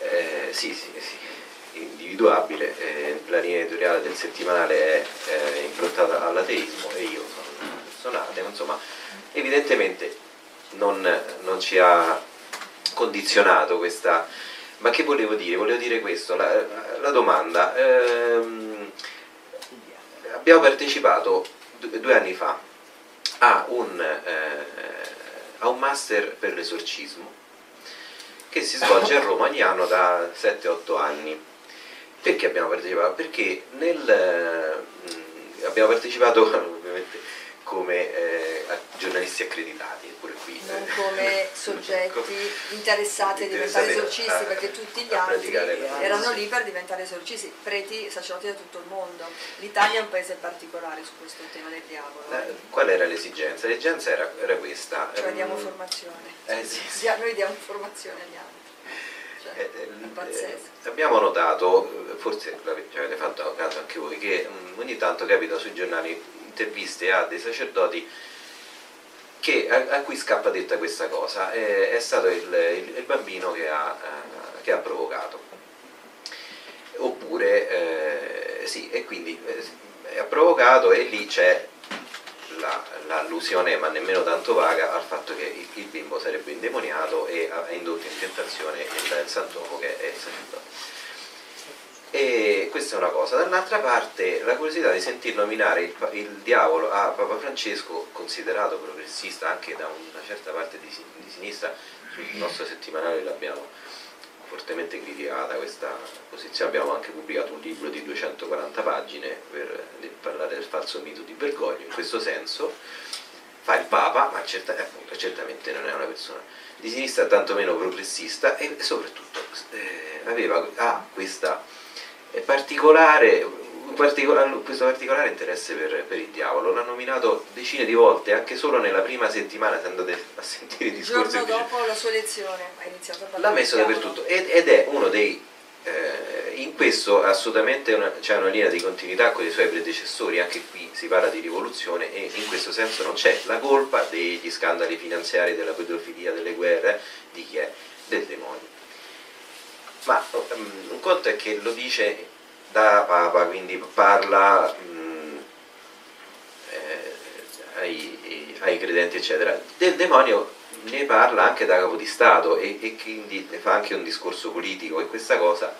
eh, sì, sì, sì, individuabile. Eh, la linea editoriale del settimanale è eh, improntata all'ateismo e io sono una persona atea, insomma, evidentemente non, non ci ha condizionato questa ma che volevo dire? Volevo dire questo, la, la domanda. Ehm, abbiamo partecipato due anni fa a un, eh, a un master per l'esorcismo che si svolge a Roma ogni anno da 7-8 anni. Perché abbiamo partecipato? Perché nel, mh, abbiamo partecipato ovviamente come eh, giornalisti accreditati pure qui. Non come soggetti interessati a diventare esorcisti, perché tutti gli altri erano lì per diventare esorcisti, preti, sacerdoti da tutto il mondo. L'Italia è un paese particolare su questo tema del diavolo. Eh, qual era l'esigenza? L'esigenza era, era, questa. Cioè diamo formazione. Eh, sì, sì. Noi diamo formazione agli altri. Cioè, eh, eh, abbiamo notato, forse avete fatto caso anche voi, che um, ogni tanto capita sui giornali interviste a dei sacerdoti che, a, a, cui scappa detta questa cosa, è, è stato il, il, il, bambino che ha, eh, che ha provocato. Oppure, eh, sì, e quindi eh, ha provocato e lì c'è l'allusione, ma nemmeno tanto vaga, al fatto che il, il bimbo sarebbe indemoniato e ha, ha indotto in tentazione il, il santuomo che è il sacerdote. E questa è una cosa. Dall'altra parte la curiosità di sentir nominare il, il, diavolo a Papa Francesco, considerato progressista anche da una certa parte di, di sinistra, sul nostro settimanale l'abbiamo fortemente criticata questa posizione, abbiamo anche pubblicato un libro di 240 pagine per parlare del falso mito di Bergoglio, in questo senso fa il Papa, ma certa, appunto, certamente non è una persona di sinistra, tantomeno progressista e soprattutto eh, aveva, ha questa particolare, particolare, questo particolare interesse per, per, il diavolo. L'ha nominato decine di volte, anche solo nella prima settimana, se andate a sentire i discorsi. Il giorno dopo la sua lezione ha iniziato a parlare. L'ha messo dappertutto ed, ed, è uno dei. Eh, in questo assolutamente c'è una linea di continuità con i suoi predecessori, anche qui si parla di rivoluzione e in questo senso non c'è la colpa degli scandali finanziari, della pedofilia, delle guerre, di chi è? Del demonio. Ma um, un conto è che lo dice da Papa, quindi parla um, eh, ai, ai, credenti, eccetera. Del demonio ne parla anche da capo di Stato e, e quindi ne fa anche un discorso politico e questa cosa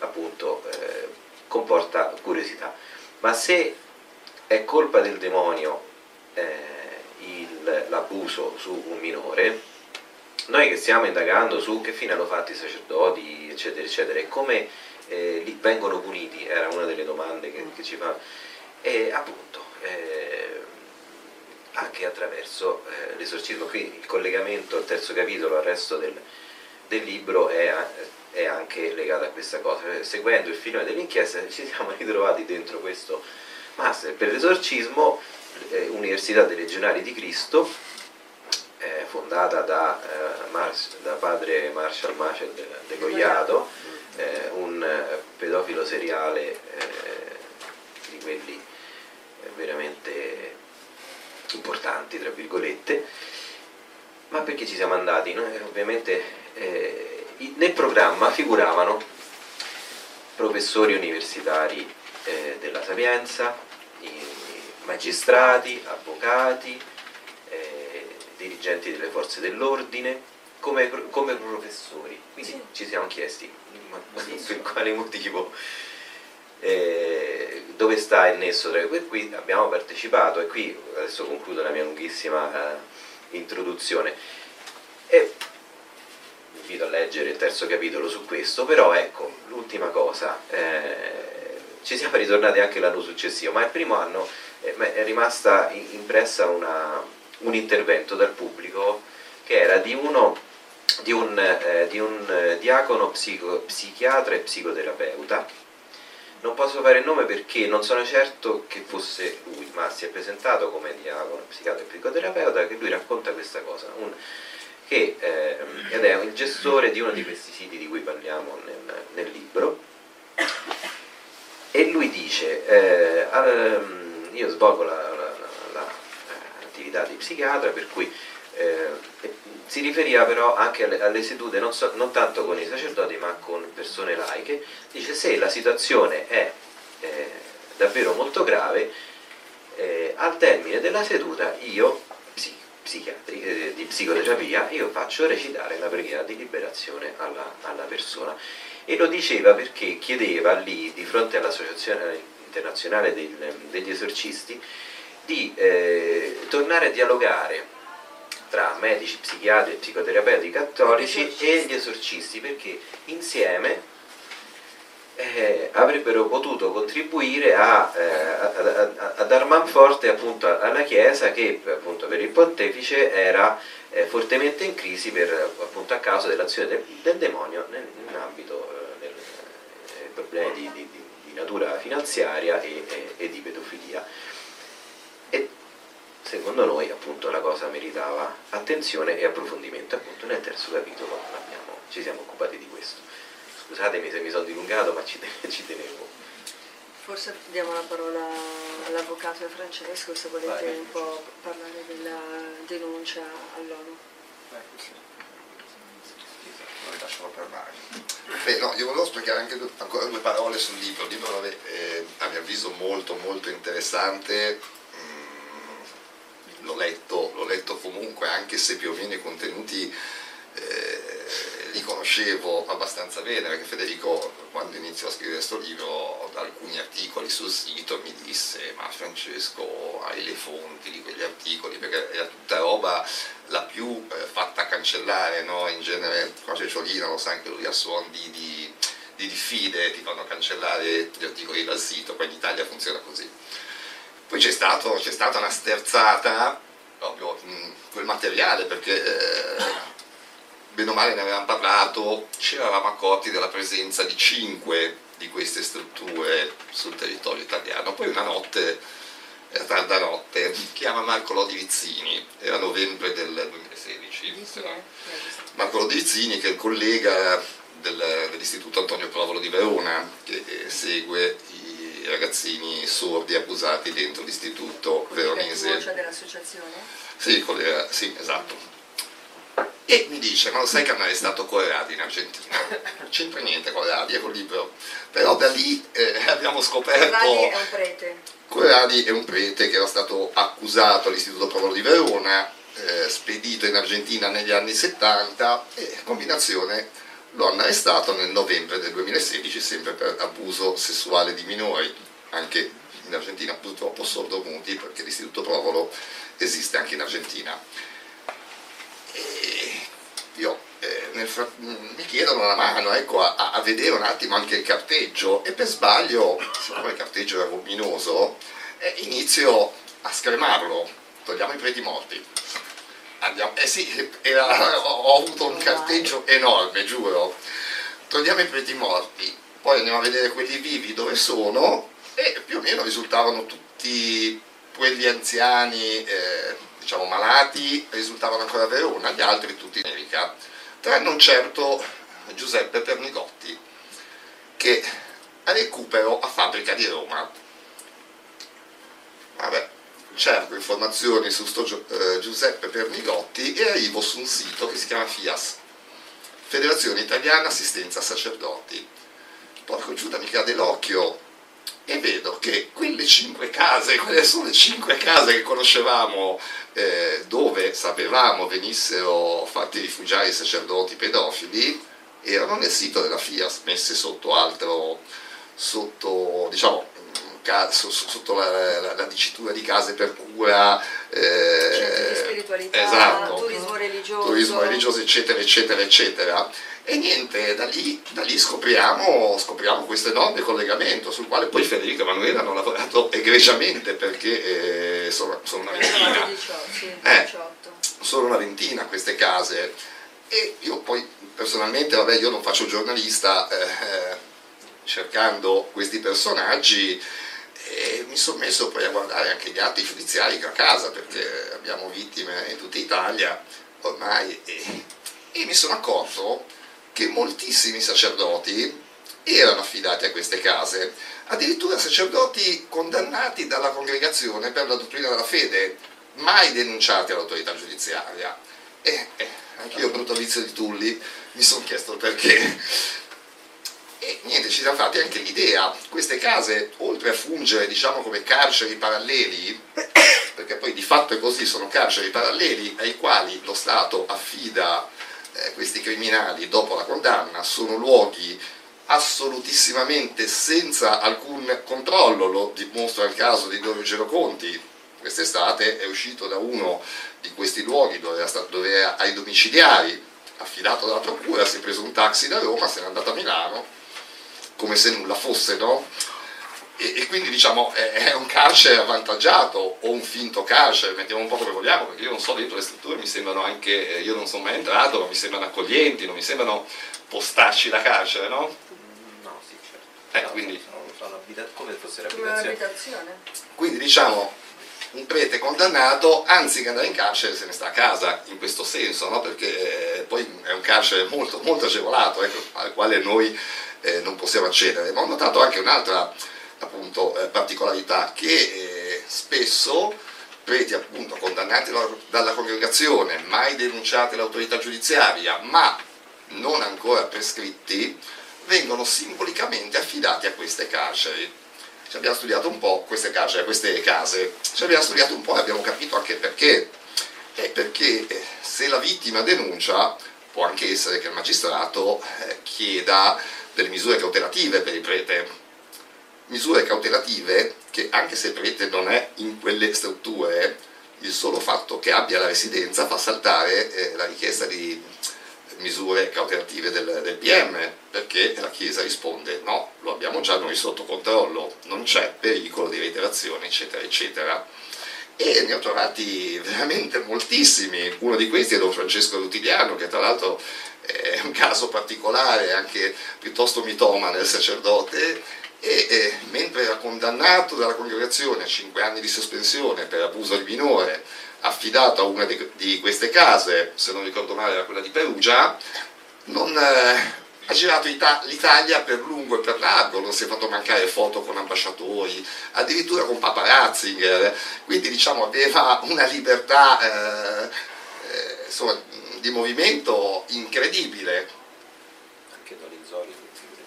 appunto eh, comporta curiosità. Ma se è colpa del demonio eh, l'abuso su un minore, noi che stiamo indagando su che fine hanno fatto i sacerdoti, eccetera, eccetera, e come eh, li vengono puniti, era una delle domande che, che ci fa, e appunto eh, anche attraverso eh, l'esorcismo, qui il collegamento al terzo capitolo, al resto del, del libro è, è, anche legato a questa cosa, seguendo il filone dell'inchiesta ci siamo ritrovati dentro questo master. Per l'esorcismo, eh, Università dei Legionari di Cristo, fondata da, eh, da, padre Marshall Machel de, de Gogliato, eh, un pedofilo seriale eh, di quelli eh, veramente importanti, tra virgolette, ma perché ci siamo andati? Noi ovviamente eh, nel programma figuravano professori universitari eh, della Sapienza, magistrati, avvocati, eh, dirigenti delle forze dell'ordine, come, come, professori. Quindi sì. ci siamo chiesti ma, sì, per quale motivo, eh, dove sta il nesso tra cui abbiamo partecipato e qui adesso concludo la mia lunghissima eh, introduzione. E invito a leggere il terzo capitolo su questo, però ecco, l'ultima cosa, eh, ci siamo ritornati anche l'anno successivo, ma il primo anno eh, è rimasta impressa una, un intervento dal pubblico che era di uno di un, eh, di un eh, diacono psico, psichiatra e psicoterapeuta non posso fare il nome perché non sono certo che fosse lui, ma si è presentato come diacono, psichiatra e psicoterapeuta che lui racconta questa cosa. Un, che, eh, ed è il gestore di uno di questi siti di cui parliamo nel, nel libro e lui dice eh, ehm, io svolgo l'attività di psichiatra per cui eh, si riferiva però anche alle, alle sedute non, so, non, tanto con i sacerdoti ma con persone laiche dice se la situazione è eh, davvero molto grave eh, al termine della seduta io psichiatri, eh, di psicoterapia, io faccio recitare la preghiera di liberazione alla, alla, persona. E lo diceva perché chiedeva lì, di fronte all'Associazione internazionale del, degli esorcisti, di eh, tornare a dialogare tra medici, psichiatri e psicoterapeuti cattolici e gli esorcisti, perché insieme eh, avrebbero potuto contribuire a, eh, a, a, a, dar manforte appunto alla Chiesa che appunto per il pontefice era eh, fortemente in crisi per, appunto, a causa dell'azione del, del demonio nel, nell'ambito eh, del eh, problemi di, di, di, natura finanziaria e, e, e, di pedofilia. E secondo noi appunto la cosa meritava attenzione e approfondimento appunto nel terzo capitolo abbiamo, ci siamo occupati di questo. Scusatemi se mi sono dilungato, ma ci, ci tenevo. Forse diamo la parola all'avvocato Francesco se volete Vai. un po' parlare della denuncia all'ONU. Beh, no, io volevo spiegare anche ancora due parole sul libro. Il libro è eh, a mio avviso molto molto interessante. L'ho letto, l'ho letto comunque, anche se più o meno i contenuti eh, li conoscevo abbastanza bene perché Federico quando iniziò a scrivere questo libro da alcuni articoli sul sito mi disse ma Francesco hai le fonti di quegli articoli perché era tutta roba la più eh, fatta cancellare no? in genere qua Ciolina lo sa anche lui a suon di, di, di diffide ti fanno cancellare gli articoli dal sito qua in Italia funziona così poi c'è, stata una sterzata proprio quel materiale perché eh, bene o male ne avevamo parlato, ci eravamo accorti della presenza di cinque di queste strutture sul territorio italiano. Poi una notte, tarda notte, chiama Marco Lodi Vizzini, era novembre del 2016. Marco Lodi Vizzini che è il collega del, dell'Istituto Antonio Provolo di Verona, che segue i ragazzini sordi abusati dentro l'istituto veronese. Voce dell'associazione? Sì, sì, esatto e mi dice, ma lo sai che hanno arrestato Corradi in Argentina? Non c'entra niente Corradi, è col libro. Però da lì eh, abbiamo scoperto... Corradi è un prete. Corradi è un prete che era stato accusato all'Istituto Provolo di Verona, eh, spedito in Argentina negli anni 70 e combinazione lo hanno arrestato nel novembre del 2016 sempre per abuso sessuale di minori, anche in Argentina purtroppo sordomuti perché l'Istituto Provolo esiste anche in Argentina io eh, nel, mi chiedono la mano ecco, a, a, vedere un attimo anche il carteggio e per sbaglio, siccome il carteggio era luminoso, eh, inizio a scremarlo, togliamo i preti morti. Andiamo, eh sì, era, ho avuto un carteggio enorme, giuro. Togliamo i preti morti, poi andiamo a vedere quelli vivi dove sono e più o meno risultavano tutti quelli anziani eh, diciamo, malati risultavano ancora a Verona, gli altri tutti in America, tranne un certo Giuseppe Pernigotti, che recupero a Fabbrica di Roma. Vabbè, cerco informazioni su sto eh, Giuseppe Pernigotti e arrivo su un sito che si chiama FIAS, Federazione Italiana Assistenza Sacerdoti. Porco Giuda mi cade l'occhio e vedo che quelle cinque case, quelle sono le cinque case che conoscevamo eh, dove sapevamo venissero fatti rifugiare i sacerdoti pedofili, erano nel sito della FIAS, messe sotto altro, sotto diciamo sotto la, la, la, dicitura di case per cura, eh, spiritualità, esatto, turismo religioso. turismo religioso, eccetera, eccetera, eccetera. E niente, da lì, da lì scopriamo, scopriamo, questo enorme collegamento sul quale poi Federico e Emanuele hanno lavorato egregiamente perché eh, sono, sono, una ventina. 18, sì, eh, sono una ventina queste case. E io poi personalmente, vabbè, io non faccio giornalista, eh, cercando questi personaggi e mi sono messo poi a guardare anche gli atti giudiziari a casa perché abbiamo vittime in tutta Italia ormai e, e mi sono accorto che moltissimi sacerdoti erano affidati a queste case, addirittura sacerdoti condannati dalla congregazione per la dottrina della fede, mai denunciati all'autorità giudiziaria. E eh, anche io, brutto vizio di Tulli, mi sono chiesto perché. E niente, ci siamo fatti anche l'idea, queste case, oltre a fungere diciamo come carceri paralleli, perché poi di fatto è così, sono carceri paralleli ai quali lo Stato affida eh, questi criminali dopo la condanna sono luoghi assolutissimamente senza alcun controllo, lo dimostra il caso di Dorio Geroconti, quest'estate è uscito da uno di questi luoghi dove era, dove era ai domiciliari, affidato dalla procura, si è preso un taxi da Roma, se n'è andato a Milano, come se nulla fosse, no? e, e, quindi diciamo è, un carcere avvantaggiato o un finto carcere, mettiamo un po' come vogliamo, perché io non so dentro le strutture, mi sembrano anche, eh, io non sono mai entrato, ma mi sembrano accoglienti, non mi sembrano postacci da carcere, no? No, sì, certo. Eh, no, quindi, sono, sono come fosse l'abitazione. Quindi diciamo un prete condannato, anziché andare in carcere, se ne sta a casa, in questo senso, no? perché eh, poi è un carcere molto, molto agevolato, ecco, al quale noi eh, non possiamo accedere. Ma ho notato anche un'altra appunto, eh, particolarità che eh, spesso preti appunto condannati dalla congregazione, mai denunciati all'autorità giudiziaria, ma non ancora prescritti, vengono simbolicamente affidati a queste carceri. Ci abbiamo studiato un po' queste carceri, queste case, ci abbiamo studiato un po' e abbiamo capito anche perché. È perché eh, se la vittima denuncia, può anche essere che il magistrato eh, chieda delle misure cautelative per il prete misure cautelative che anche se il prete non è in quelle strutture, il solo fatto che abbia la residenza fa saltare eh, la richiesta di misure cautelative del, del, PM, perché la Chiesa risponde no, lo abbiamo già noi sotto controllo, non c'è pericolo di reiterazione, eccetera, eccetera. E ne ho trovati veramente moltissimi, uno di questi è Don Francesco Rutiliano, che tra l'altro è un caso particolare, anche piuttosto mitoma nel sacerdote, e eh, mentre era condannato dalla congregazione a 5 anni di sospensione per abuso di minore, affidato a una di, di queste case, se non ricordo male era quella di Perugia, non, eh, ha girato l'Italia per lungo e per largo, non si è fatto mancare foto con ambasciatori, addirittura con paparazzi, quindi diciamo aveva una libertà eh, eh insomma, di movimento incredibile. Anche Doninzoli.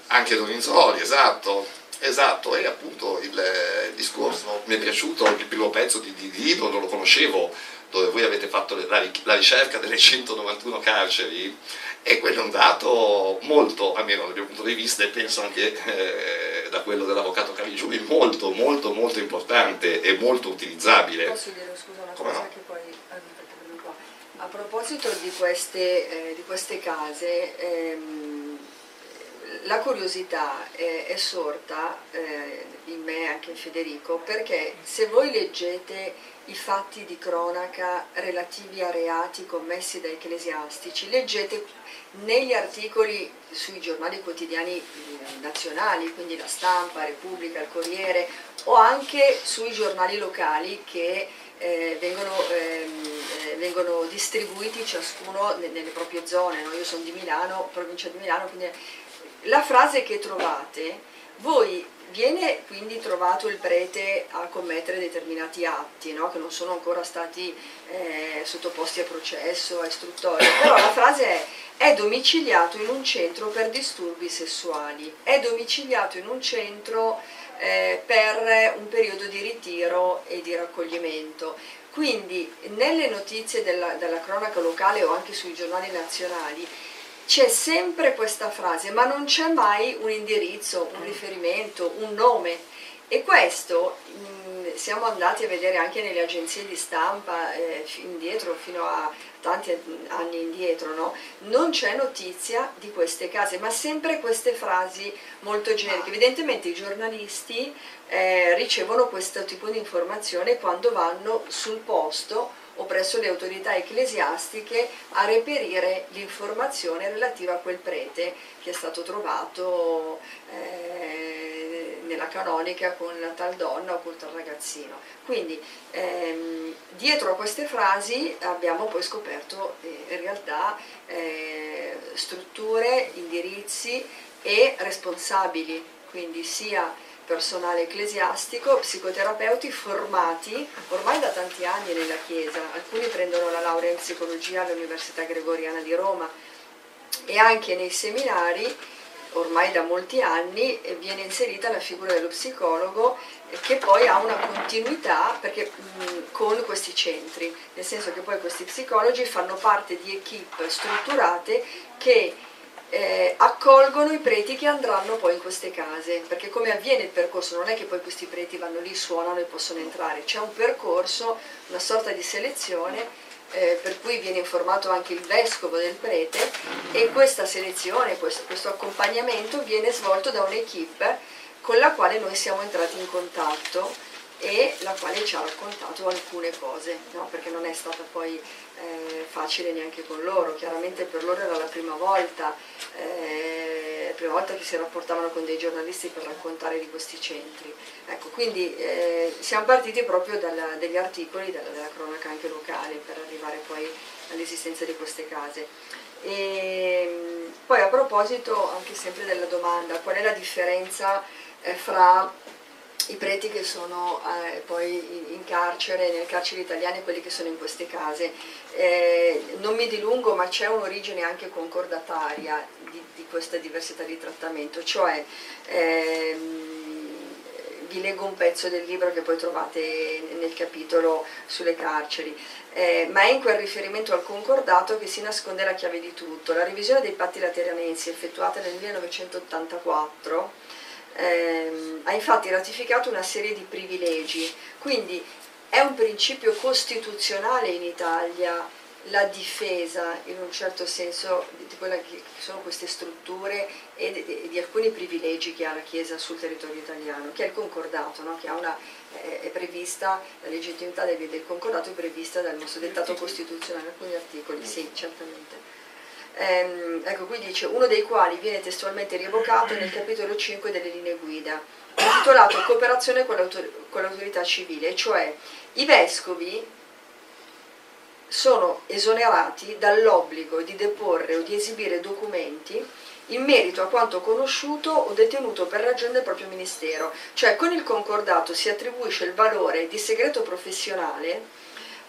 Anche Doninzoli, esatto. Esatto, e appunto il, il, discorso mi è piaciuto, il primo pezzo di, di, di, libro non lo conoscevo, dove voi avete fatto la, la ricerca delle 191 carceri e quello è un dato molto, almeno dal mio punto di vista e penso anche eh, da quello dell'avvocato Carigiuli, molto molto molto importante e molto utilizzabile. Posso dire scusa una Come cosa no? che poi a proposito di queste, eh, di queste case, ehm, la curiosità è, è sorta eh, in me e anche in Federico perché se voi leggete i fatti di cronaca relativi a reati commessi da ecclesiastici, leggete negli articoli sui giornali quotidiani eh, nazionali, quindi la stampa, Repubblica, il Corriere, o anche sui giornali locali che eh, vengono, ehm, eh, vengono, distribuiti ciascuno nelle proprie zone. No? Io sono di Milano, provincia di Milano, quindi la frase che trovate, voi viene quindi trovato il prete a commettere determinati atti no? che non sono ancora stati eh, sottoposti a processo, a istruttoria, però la frase è è domiciliato in un centro per disturbi sessuali, è domiciliato in un centro eh, per un periodo di ritiro e di raccoglimento. Quindi nelle notizie della, della cronaca locale o anche sui giornali nazionali c'è sempre questa frase, ma non c'è mai un indirizzo, un riferimento, un nome. E questo mh, siamo andati a vedere anche nelle agenzie di stampa eh, indietro, fino a tanti anni indietro, no? non c'è notizia di queste case, ma sempre queste frasi molto generiche. Evidentemente i giornalisti eh, ricevono questo tipo di informazione quando vanno sul posto o presso le autorità ecclesiastiche a reperire l'informazione relativa a quel prete che è stato trovato eh, nella canonica con la tal donna o con tal ragazzino. Quindi ehm, dietro a queste frasi abbiamo poi scoperto eh, in realtà eh, strutture, indirizzi e responsabili, quindi sia personale ecclesiastico, psicoterapeuti formati ormai da tanti anni nella Chiesa, alcuni prendono la laurea in psicologia all'Università Gregoriana di Roma e anche nei seminari ormai da molti anni viene inserita la figura dello psicologo che poi ha una continuità perché, mh, con questi centri, nel senso che poi questi psicologi fanno parte di equip strutturate che eh, accolgono i preti che andranno poi in queste case, perché come avviene il percorso? Non è che poi questi preti vanno lì, suonano e possono entrare, c'è un percorso, una sorta di selezione eh, per cui viene informato anche il vescovo del prete e questa selezione, questo, questo accompagnamento viene svolto da un'equipe con la quale noi siamo entrati in contatto e la quale ci ha raccontato alcune cose, no? perché non è stata poi eh, facile neanche con loro, chiaramente per loro era la prima volta, eh, prima volta che si rapportavano con dei giornalisti per raccontare di questi centri. Ecco, quindi eh, siamo partiti proprio dalla, dagli articoli della, della, cronaca anche locale per arrivare poi all'esistenza di queste case. E, ehm, poi a proposito anche sempre della domanda, qual è la differenza eh, fra i preti che sono eh, poi in carcere, nelle carceri italiane e quelli che sono in queste case. Eh, non mi dilungo, ma c'è un'origine anche concordataria di, di, questa diversità di trattamento, cioè ehm, vi leggo un pezzo del libro che poi trovate nel capitolo sulle carceri, eh, ma è in quel riferimento al concordato che si nasconde la chiave di tutto. La revisione dei patti lateranensi effettuata nel 1984 ehm, ha infatti ratificato una serie di privilegi, quindi è un principio costituzionale in Italia la difesa in un certo senso di quelle che sono queste strutture e di, di, alcuni privilegi che ha la Chiesa sul territorio italiano, che è il concordato, no? che una, è prevista, la legittimità del, del concordato è prevista dal nostro dettato costituzionale, alcuni articoli, sì, certamente. Ehm, ecco, qui dice uno dei quali viene testualmente rievocato nel capitolo 5 delle linee guida, intitolato Cooperazione con l'autorità civile, cioè i vescovi sono esonerati dall'obbligo di deporre o di esibire documenti in merito a quanto conosciuto o detenuto per ragione del proprio ministero, cioè con il concordato si attribuisce il valore di segreto professionale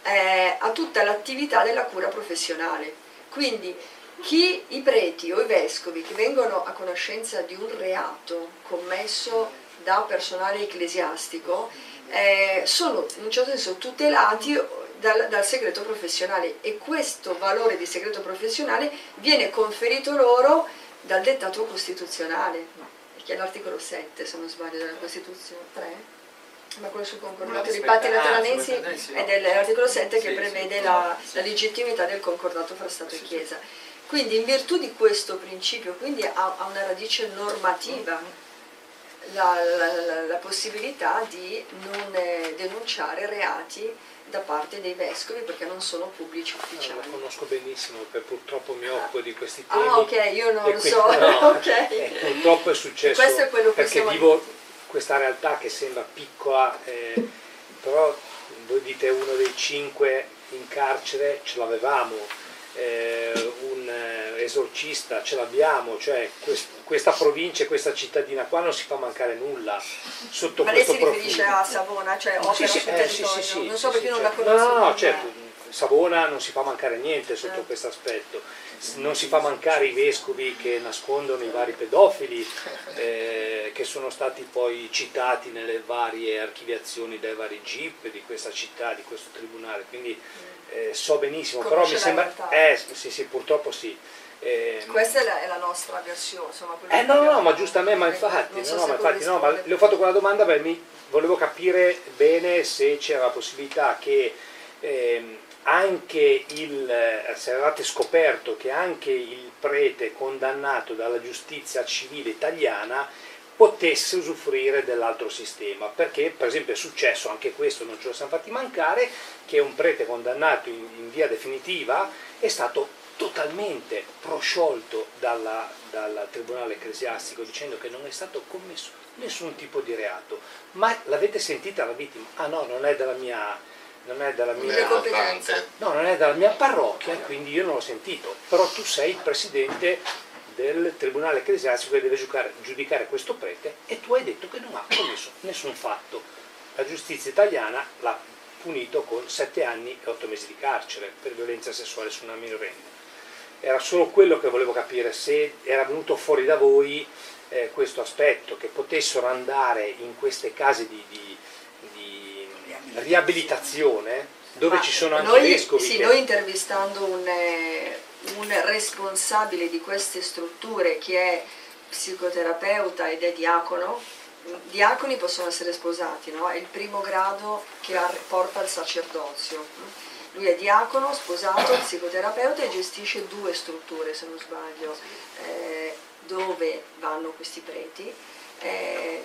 eh, a tutta l'attività della cura professionale. Quindi chi? I preti o i vescovi che vengono a conoscenza di un reato commesso da personale ecclesiastico eh, sono in un certo senso tutelati dal, dal, segreto professionale e questo valore di segreto professionale viene conferito loro dal dettato costituzionale, che è l'articolo 7 se non sbaglio della Costituzione 3 ma quello sul concordato dei patti lateranensi è dell'articolo 7 che prevede la, la legittimità del concordato fra Stato e Chiesa. Quindi in virtù di questo principio, quindi ha, ha una radice normativa la, la, la possibilità di non eh, denunciare reati da parte dei vescovi perché non sono pubblici ufficiali. No, lo conosco benissimo, perché purtroppo mi occupo di questi ah, temi. Ah ok, io non lo so. No, okay. eh, purtroppo è successo è perché vivo questa realtà che sembra piccola, eh, però voi dite uno dei cinque in carcere, ce l'avevamo eh, un eh, esorcista ce l'abbiamo, cioè quest- questa provincia, questa cittadina qua non si fa mancare nulla sotto Ma lei questo si profilo. riferisce a Savona, cioè opera Sì, sì, eh, sì, sì, non so perché non la certo. conosco. No, no, no, certo, Savona non si fa mancare niente sotto Eh. questo aspetto, non si fa mancare i vescovi che nascondono i vari pedofili eh, che sono stati poi citati nelle varie archiviazioni dai vari GIP di questa città, di questo tribunale, quindi eh, so benissimo, però Conosce mi la sembra... Eh, sì, sì, purtroppo sì. Eh, Questa è la, è la nostra versione, insomma. eh no, no, abbiamo- ma giustamente, ma infatti, so no, no, ma infatti no, ma le ho fatto quella domanda perché mi volevo capire bene se c'era la possibilità che ehm, anche il, eh, se avevate scoperto che anche il prete condannato dalla giustizia civile italiana potesse usufruire dell'altro sistema, perché per esempio è successo, anche questo non ce lo siamo fatti mancare, che un prete condannato in, in via definitiva è stato totalmente prosciolto dalla- dal tribunale ecclesiastico dicendo che non è stato commesso nessun tipo di reato. Ma l'avete sentita la vittima? Ah no, non è della mia, non è della mia. No, non è dalla mia parrocchia, quindi io non l'ho sentito, però tu sei il presidente del tribunale ecclesiastico che deve giudicare, giudicare questo prete e tu hai detto che non ha commesso nessun fatto. La giustizia italiana l'ha punito con sette anni e otto mesi di carcere per violenza sessuale su una minorenne. Era solo quello che volevo capire, se era venuto fuori da voi eh, questo aspetto, che potessero andare in queste case di, di- di riabilitazione, dove Ma ci sono anche noi, vescovi Sì, che... noi intervistando un, eh, un responsabile di queste strutture che è psicoterapeuta ed è diacono, diaconi possono essere sposati, no? è il primo grado che porta al sacerdozio. Lui è diacono, sposato, psicoterapeuta e gestisce due strutture, se non sbaglio, eh, dove vanno questi preti. Eh,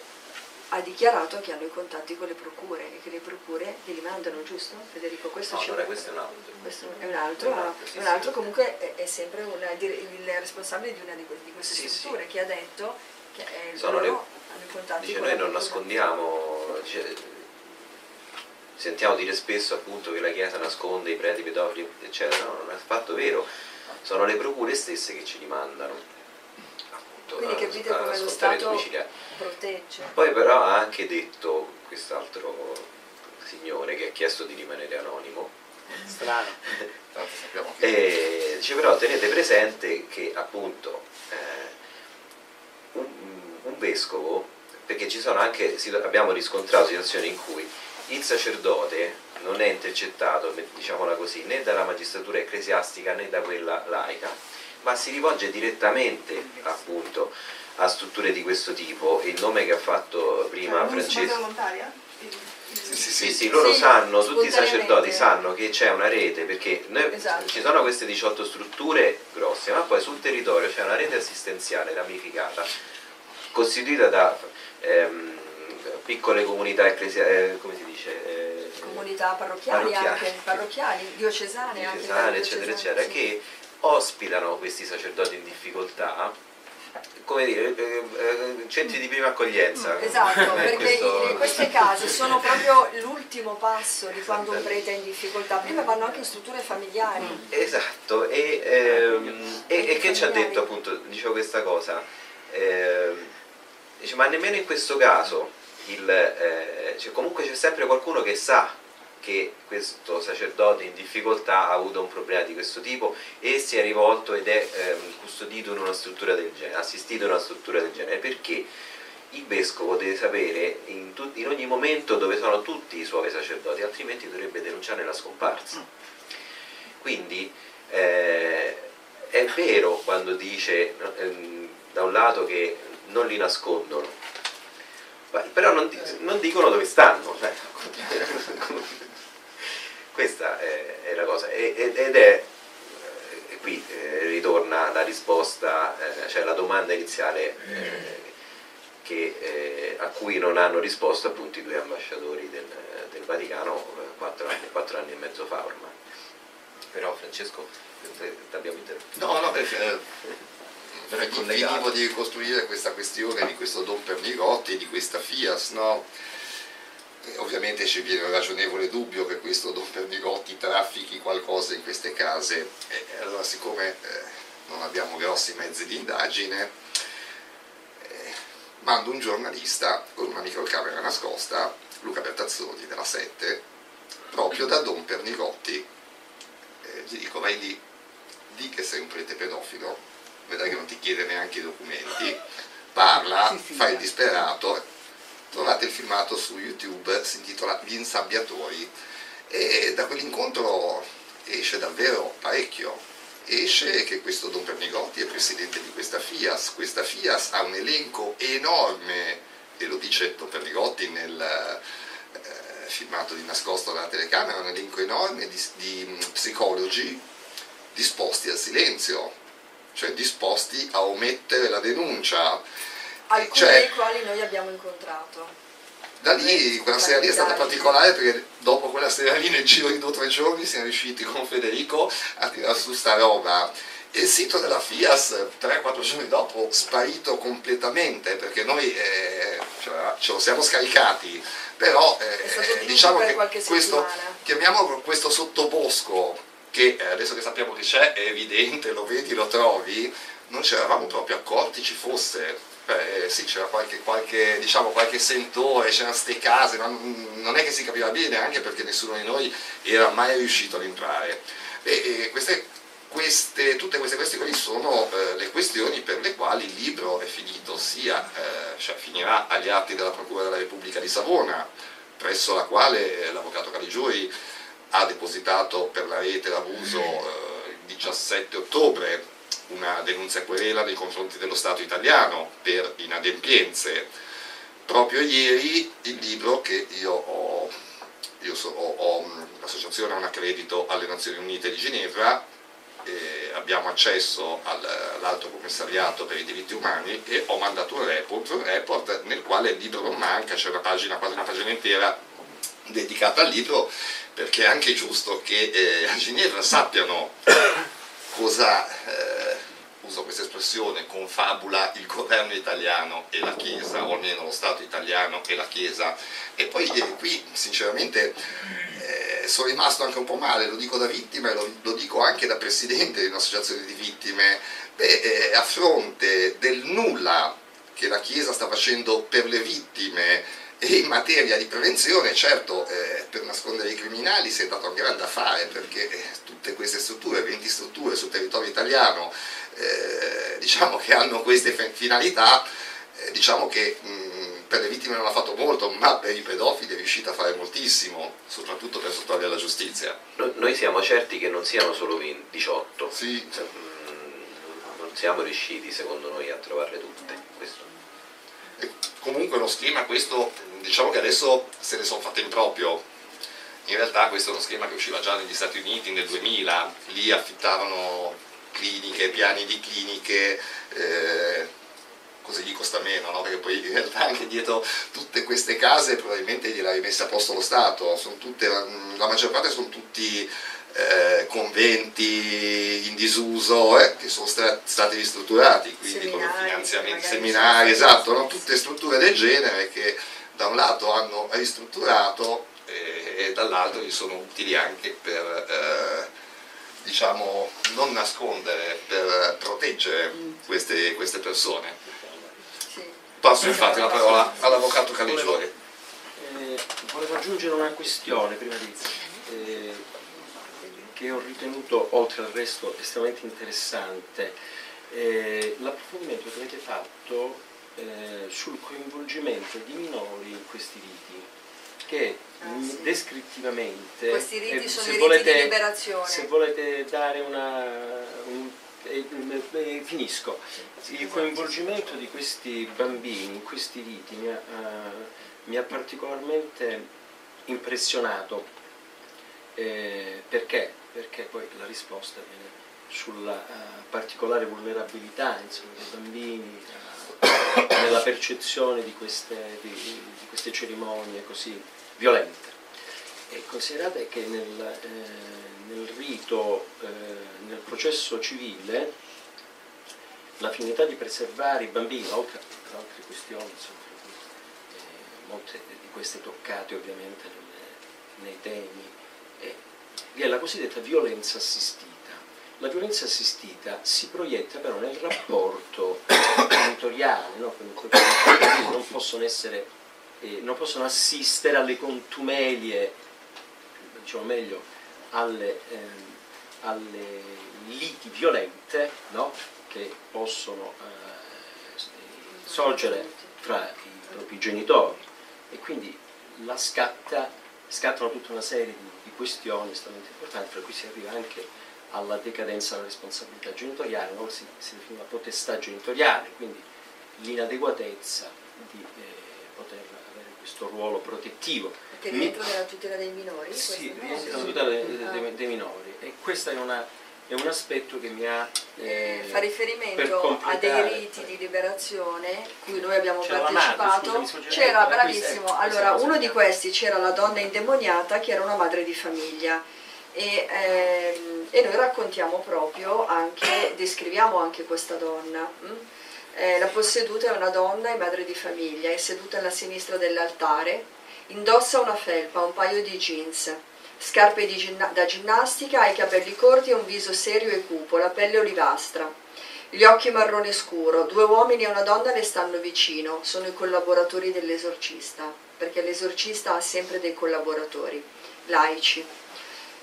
ha dichiarato che hanno i contatti con le procure e che le procure li mandano, giusto Federico? Questo No, allora questo è un altro. questo è un altro, È un ma altro, sì, è un altro sì. comunque è, è sempre una- il responsabile di una di, di queste Sì, strutture che ha detto che eh, Sono loro le- hanno i contatti Dice con noi non nascondiamo, dice, sentiamo dire spesso appunto che la Chiesa nasconde i preti pedofili, eccetera, no, non è affatto vero, sono le procure stesse che ci rimandano. Appunto, Quindi a- capite a come lo Stato protegge. Poi però ha anche detto quest'altro signore che ha chiesto di rimanere anonimo, Strano. Tanto sappiamo che e dice però tenete presente che appunto eh, un, un vescovo, perché ci sono anche, abbiamo riscontrato situazioni in cui il sacerdote non è intercettato, diciamola così, né dalla magistratura ecclesiastica né da quella laica, ma si rivolge direttamente appunto a strutture di questo tipo. Il nome che ha fatto prima Cioè, Francesco. volontaria? sì, sì, Sì, sì. sì, loro Sì, sanno, tutti i sacerdoti sanno che c'è una rete, perché noi- Esatto. ci sono queste 18 strutture grosse, ma poi sul territorio c'è una rete assistenziale ramificata, costituita da ehm, piccole comunità ecclesiastiche, come si dice? Eh, Comunità parrocchiali, Parrocchiali. anche, parrocchiali, diocesane, anche diocesane, livello eccetera, diocesano, eccetera, sì. che ospitano questi sacerdoti in difficoltà, come dire, eh, eh, centri di prima accoglienza. Esatto, Eh, perché questo- i- queste case sono proprio l'ultimo passo di quando un prete è in difficoltà. Prima vanno anche in strutture familiari. Esatto, e, ehm, e- e che ci ha detto appunto, dicevo questa cosa, ehm, dice, ma nemmeno in questo caso, il, eh, cioè, comunque c'è sempre qualcuno che sa che questo sacerdote in difficoltà ha avuto un problema di questo tipo e si è rivolto ed è ehm, custodito in una struttura del genere, assistito in una struttura del genere, perché il vescovo deve sapere in, in ogni momento dove sono tutti i suoi sacerdoti, altrimenti dovrebbe denunciare la scomparsa. Quindi eh, è vero quando dice ehm, da un lato che non li nascondono, però non, non dicono dove stanno. Questa è, è la cosa ed ed è eh, qui eh, ritorna la risposta, eh, cioè la domanda iniziale che, a cui non hanno risposto appunto i due ambasciatori del, del Vaticano quattro anni, quattro anni e mezzo fa ormai. Però Francesco, ti abbiamo interrotto. No, no, perché finivo di ricostruire questa questione di questo Don Pernigotti e di questa Fias, no? Ovviamente ci viene un ragionevole dubbio che questo Don Pernigotti traffichi qualcosa in queste case. E allora siccome eh, non abbiamo grossi mezzi di indagine, eh, mando un giornalista con una microcamera nascosta, Luca Bertazzoni della 7, proprio da Don Pernigotti. Eh, gli dico vai lì, di che sei un prete pedofilo, vedrai che non ti chiede neanche i documenti, parla, Sì, sì, fa il disperato, trovate il filmato su YouTube, si intitola Gli insabbiatori e da quell'incontro esce davvero parecchio. Esce che questo Don Pernigotti è presidente di questa FIAS, questa FIAS ha un elenco enorme, e lo dice Don Pernigotti nel eh, filmato di nascosto dalla telecamera, un elenco enorme di, di mh, psicologi disposti al silenzio, cioè disposti a omettere la denuncia. Alcuni Cioè- dei quali noi abbiamo incontrato. Da lì, quella sera lì è stata particolare perché dopo quella sera lì nel giro di due o tre giorni siamo riusciti con Federico a tirare su sta roba. E il sito della FIAS 3-4 giorni dopo sparito completamente perché noi eh, cioè, ce lo siamo scaricati, però eh, diciamo che questo, chiamiamolo questo sottobosco che eh, adesso che sappiamo che c'è è evidente, lo vedi, lo trovi, non ci eravamo proprio accorti ci fosse. Beh, sì, c'era qualche, qualche, diciamo, qualche sentore, c'erano ste case, ma non è che si capiva bene, anche perché nessuno di noi era mai riuscito ad entrare. E, e queste, queste- tutte queste questioni sono eh, le questioni per le quali il libro è finito, sia, eh, cioè finirà agli atti della Procura della Repubblica di Savona, presso la quale eh, l'avvocato Caligiuri ha depositato per la rete d'abuso eh, il 17 ottobre una denuncia querela nei confronti dello Stato italiano per inadempienze. Proprio ieri il libro che io ho, io so- ho- ho, l'associazione ha un accredito alle Nazioni Unite di Ginevra, eh, abbiamo accesso al- all'Alto Commissariato per i diritti umani e ho mandato un report, un report nel quale il libro non manca, c'è una pagina, quasi una pagina intera dedicata al libro, perché è anche giusto che eh, a Ginevra sappiano cosa, eh, uso questa espressione, confabula il governo italiano e la Chiesa, o almeno lo Stato italiano e la Chiesa. E poi eh, qui sinceramente eh, sono rimasto anche un po' male, lo dico da vittima e lo, lo dico anche da presidente di un'associazione di vittime, Beh, eh, a fronte del nulla che la Chiesa sta facendo per le vittime e in materia di prevenzione, certo eh, per nascondere i criminali si è dato un grande affare perché eh, tutte queste strutture, 20 strutture sul territorio italiano, eh, diciamo che hanno queste finalità, eh, diciamo che mh, per le vittime non ha fatto molto, ma per i pedofili è riuscito a fare moltissimo, soprattutto per sottoporli alla giustizia. No- Noi siamo certi che non siano solo 20, 18. Sì, Cioè, mm, Non siamo riusciti, secondo noi, a trovarle tutte. Questo. E comunque lo schema questo, diciamo che adesso se ne sono fatte in proprio. In realtà questo è uno schema che usciva già negli Stati Uniti nel 2000, lì affittavano cliniche, piani di cliniche, eh, così gli costa meno, no? perché poi in realtà anche dietro tutte queste case probabilmente gliel'ha rimessa a posto lo Stato, sono tutte, la maggior parte sono tutti eh, conventi in disuso eh, che sono stati ristrutturati, quindi con Seminari, finanziamenti, magari seminari, esatto, no? tutte strutture del genere che da un lato hanno ristrutturato eh, e dall'altro gli sono utili anche per eh, diciamo non nascondere, per proteggere queste, queste persone. Passo infatti la parola all'avvocato Caligiori. Eh, volevo aggiungere una questione prima di eh, che ho ritenuto oltre al resto estremamente interessante. Eh, l'approfondimento che avete fatto eh, sul coinvolgimento di minori in questi riti, che sì. descrittivamente, Questi riti eh, sono se i riti volete- di liberazione. se volete dare una... un- eh, eh, finisco. Il coinvolgimento di questi bambini in questi riti mi ha, eh, mi ha particolarmente impressionato eh, perché? Perché poi la risposta viene sulla eh, particolare vulnerabilità insomma, dei bambini nella percezione di queste, di- di queste cerimonie così violente. E considerate che nel, eh, nel rito, eh, nel processo civile, la finalità di preservare i bambini, oltre a altre questioni, insomma, eh, molte di queste toccate ovviamente nelle- nei temi, è che è la cosiddetta violenza assistita. La violenza assistita si proietta però nel rapporto genitoriale, no? non possono essere eh, non possono assistere alle contumelie, diciamo meglio, alle, eh, alle liti violente no? che possono eh, sorgere tra i propri genitori e quindi la scatta, scattano tutta una serie di, di questioni estremamente importanti, fra cui si arriva anche alla decadenza della responsabilità genitoriale, no? si, si define la potestà genitoriale, quindi l'inadeguatezza di eh, poter questo ruolo protettivo. Che rientra nella tutela dei minori? Sì, rientra nella tutela dei, dei, dei, minori e questo è, è, un aspetto che mi ha... Eh, fa riferimento a dei riti di liberazione cui noi abbiamo partecipato. C'era, bravissimo, allora uno di questi c'era la donna indemoniata che era una madre di famiglia. E, ehm, e noi raccontiamo proprio anche, descriviamo anche questa donna. Hm? Eh, la posseduta è una donna e madre di famiglia, è seduta alla sinistra dell'altare, indossa una felpa, un paio di jeans, scarpe ginna da ginnastica, ha i capelli corti e un viso serio e cupo, la pelle olivastra. Gli occhi marrone scuro, due uomini e una donna le stanno vicino, sono i collaboratori dell'esorcista, perché l'esorcista ha sempre dei collaboratori, laici.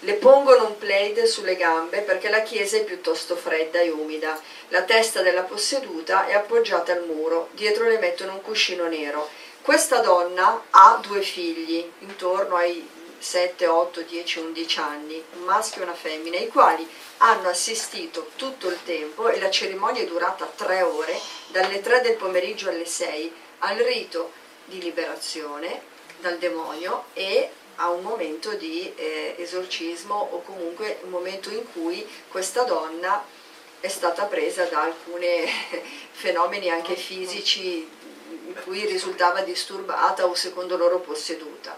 Le pongono un plaid sulle gambe perché la chiesa è piuttosto fredda e umida. La testa della posseduta è appoggiata al muro, dietro le mettono un cuscino nero. Questa donna ha due figli, intorno ai 7, 8, 10, 11 anni, un maschio e una femmina, i quali hanno assistito tutto il tempo e la cerimonia è durata tre ore, dalle 3 del pomeriggio alle 6, al rito di liberazione dal demonio e a un momento di eh, esorcismo o comunque un momento in cui questa donna è stata presa da alcuni fenomeni anche fisici in cui risultava disturbata o secondo loro posseduta.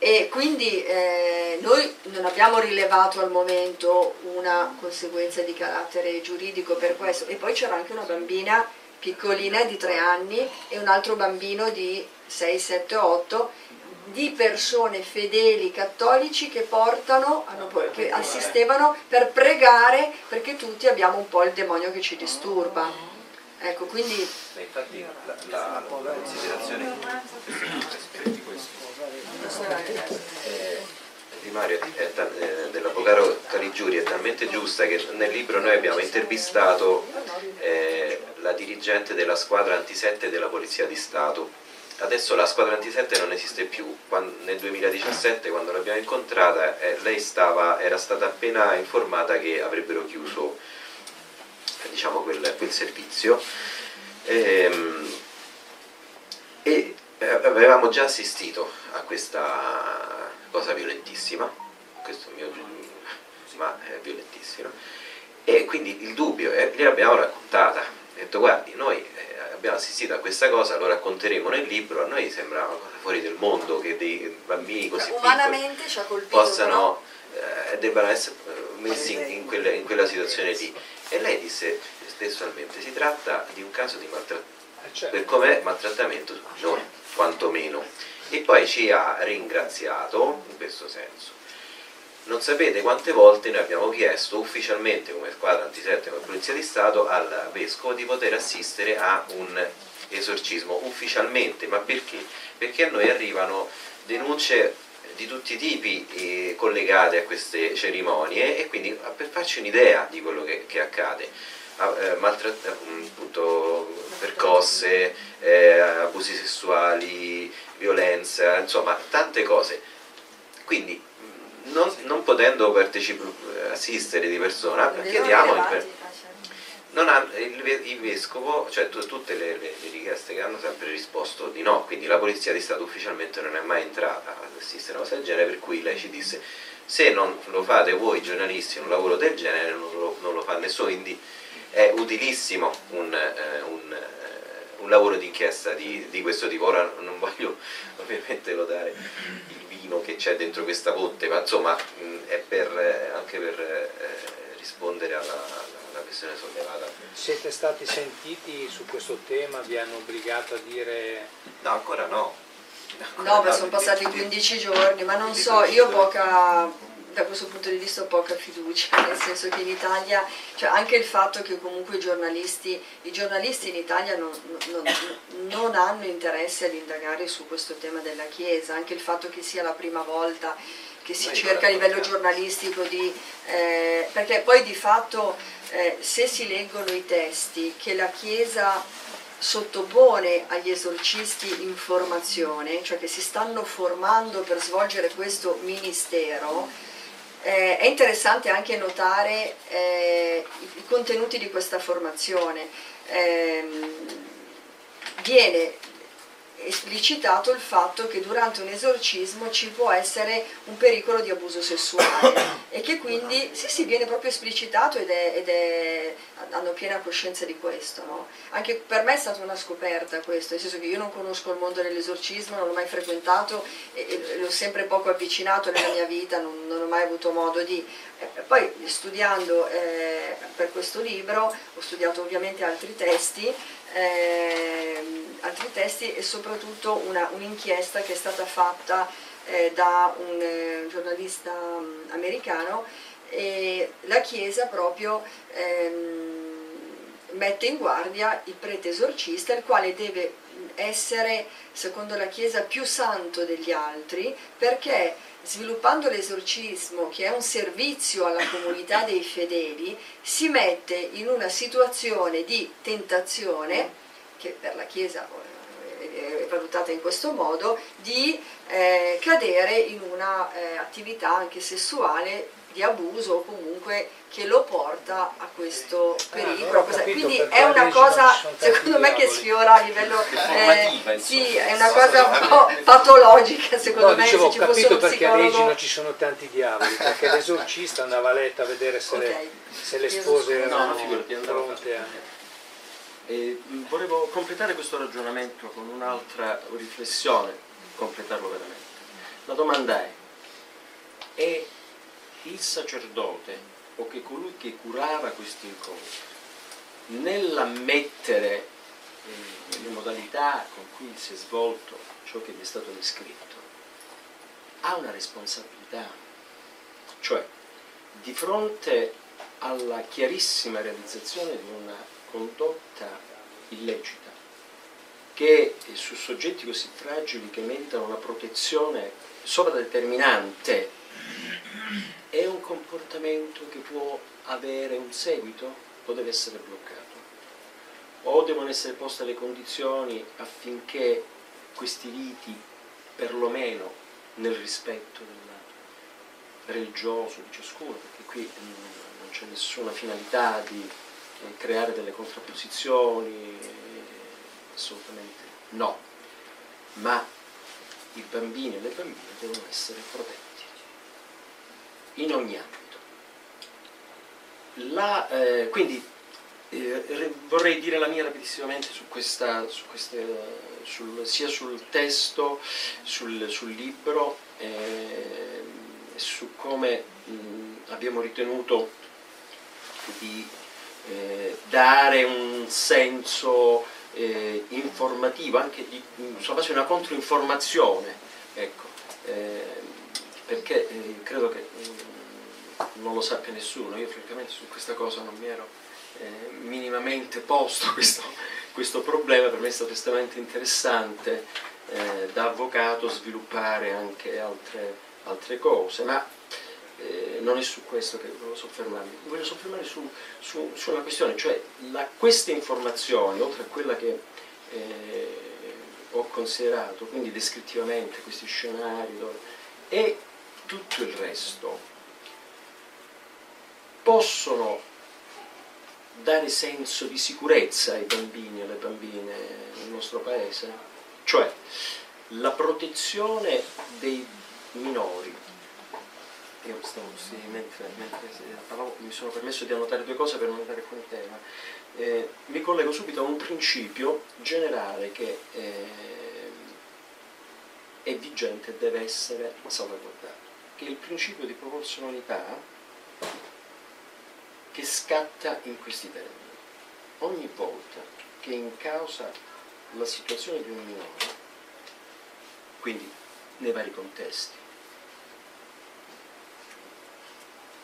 E quindi eh, noi non abbiamo rilevato al momento una conseguenza di carattere giuridico per questo. E poi c'era anche una bambina piccolina di tre anni e un altro bambino di 6, 7, 8 di persone fedeli cattolici che portano, che assistevano per pregare perché tutti abbiamo un po' il demonio che ci disturba. Ecco, quindi... Infatti la, la, la considerazione di questo. Eh, di Mario eh, dell'avvocato Caligiuri è talmente giusta che nel libro noi abbiamo intervistato eh, la dirigente della squadra antisette della Polizia di Stato adesso la squadra 27 non esiste più, quando, nel 2017 quando l'abbiamo incontrata eh, lei stava, era stata appena informata che avrebbero chiuso diciamo, quel, quel, servizio. Ehm, e eh, avevamo già assistito a questa cosa violentissima, questo mio ma è violentissima. E quindi il dubbio, eh, gliel'abbiamo raccontata, ha detto guardi noi abbiamo assistito a questa cosa, lo racconteremo nel libro, a noi sembra una cosa fuori del mondo che dei bambini così Umanamente ci ha colpito, possano, eh, debbano essere eh, messi in, in, quella, in, quella, situazione lì. E lei disse testualmente, si tratta di un caso di maltrattamento, eh, certo. per com'è maltrattamento, non quantomeno. E poi ci ha ringraziato in questo senso. Non sapete quante volte noi abbiamo chiesto ufficialmente come squadra antisette, come Polizia di Stato, al Vescovo di poter assistere a un esorcismo ufficialmente, ma perché? Perché a noi arrivano denunce di tutti i tipi eh, collegate a queste cerimonie e quindi per farci un'idea di quello che, che accade, eh, appunto, percosse, eh, abusi sessuali, violenza, insomma tante cose. Quindi non, non potendo assistere di persona, chiediamo non ha, il, il, vescovo, cioè tutte le, le, le, richieste che hanno sempre risposto di no, quindi la polizia di Stato ufficialmente non è mai entrata ad assistere a una cosa del genere, per cui lei ci disse se non lo fate voi giornalisti un lavoro del genere non lo, non lo fa nessuno, quindi è utilissimo un, eh, un, eh, un lavoro d'inchiesta di, di questo tipo, ora non voglio ovviamente lodare vino che c'è dentro questa botte, ma insomma mh, è per, eh, anche per eh, rispondere alla, alla, questione sollevata. Siete stati sentiti su questo tema? Vi hanno obbligato a dire... No, ancora no. Ancora no, ma sono passati 15 giorni, ma non so, io poca da questo punto di vista ho poca fiducia, nel senso che in Italia, cioè anche il fatto che comunque i giornalisti, i giornalisti in Italia non, non, non hanno interesse ad indagare su questo tema della Chiesa, anche il fatto che sia la prima volta che si cerca a livello giornalistico di... Eh, perché poi di fatto eh, se si leggono i testi che la Chiesa sottopone agli esorcisti informazione, cioè che si stanno formando per svolgere questo ministero, eh, è interessante anche notare eh, i, contenuti di questa formazione. Eh, viene esplicitato il fatto che durante un esorcismo ci può essere un pericolo di abuso sessuale e che quindi sì, sì, viene proprio esplicitato ed, è, ed è, hanno piena coscienza di questo. No? Anche per me è stata una scoperta questo, nel senso che io non conosco il mondo dell'esorcismo, non l'ho mai frequentato e, e l'ho sempre poco avvicinato nella mia vita, non, non ho mai avuto modo di... Eh, poi studiando eh, per questo libro ho studiato ovviamente altri testi eh, altri testi e soprattutto un'inchiesta che è stata fatta eh, da un eh, giornalista um, americano e la Chiesa proprio ehm, mette in guardia il prete esorcista il quale deve essere secondo la Chiesa più santo degli altri perché sviluppando l'esorcismo che è un servizio alla comunità dei fedeli si mette in una situazione di tentazione che per la Chiesa è valutata in questo modo, di eh, cadere in una eh, anche sessuale di abuso o comunque che lo porta a questo ah, pericolo. Ah, Quindi è una cosa, secondo me, che sfiora a livello... Eh, sì, è una cosa un po' patologica, secondo no, me. Dicevo, ho capito perché a Regina non ci sono tanti diavoli, perché l'esorcista andava a letto a vedere se, okay. le, se le spose erano no, pronte a... E volevo completare questo ragionamento con un'altra riflessione, completarlo veramente. La domanda è, è il sacerdote o che colui che curava questi incontri nell'ammettere eh, le modalità con cui si è svolto ciò che gli è stato descritto, ha una responsabilità, cioè di fronte alla chiarissima realizzazione di una condotta illecita che su soggetti così fragili che meritano una protezione sovradeterminante è un comportamento che può avere un seguito o deve essere bloccato. O devono essere poste le condizioni affinché questi riti perlomeno nel rispetto del religioso di ciascuno perché qui non c'è nessuna finalità di creare delle contrapposizioni, assolutamente no, ma i bambini e le bambine devono essere protetti in ogni ambito. La, eh, quindi eh, vorrei dire la mia rapidissimamente su questa, su queste, sul, sia sul testo, sul, sul libro, eh, su come mh, abbiamo ritenuto di eh, dare un senso eh, informativo, anche di, sulla base di una controinformazione, ecco, eh, perché eh, credo che mm, non lo sappia nessuno, io francamente su questa cosa non mi ero eh, minimamente posto questo, questo, problema, per me è stato estremamente interessante eh, da avvocato sviluppare anche altre, altre cose, ma eh, non è su questo che volevo soffermarmi, voglio soffermarmi su, su, su una questione, cioè la, queste informazioni, oltre a quella che eh, ho considerato, quindi descrittivamente questi scenari e tutto il resto, possono dare senso di sicurezza ai bambini e alle bambine nel nostro paese? Cioè la protezione dei minori io stavo, sì, mentre, mentre parlavo, mi sono permesso di annotare due cose per non andare fuori tema. Eh, mi collego subito a un principio generale che eh, è vigente e deve essere salvaguardato, che è il principio di proporzionalità che scatta in questi termini. Ogni volta che in causa la situazione di un minore, quindi nei vari contesti,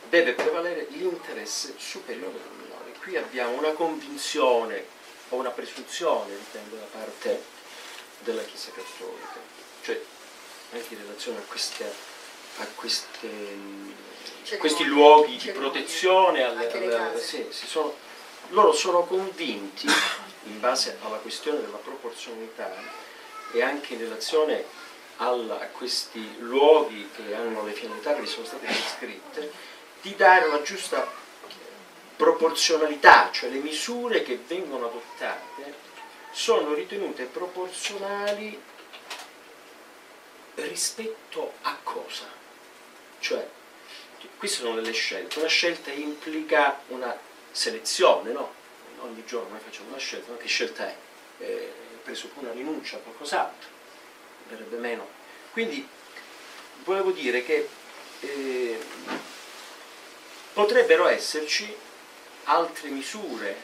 deve prevalere l'interesse superiore del minore. Qui abbiamo una convinzione o una presunzione, dipende da parte della Chiesa Cattolica, cioè anche in relazione a, queste, a queste, Cioè, questi luoghi di protezione. alle- alle- case. sì, sono- loro sono convinti, in base alla questione della proporzionalità e anche in relazione al- a questi luoghi che hanno le finalità che gli sono state descritte, di dare una giusta proporzionalità, cioè le misure che vengono adottate sono ritenute proporzionali rispetto a cosa? Cioè, queste sono delle scelte, una scelta implica una selezione, no? Ogni giorno noi facciamo una scelta, ma che scelta è? Eh, presuppone una rinuncia a qualcos'altro, verrebbe meno. Quindi volevo dire che eh, potrebbero esserci altre misure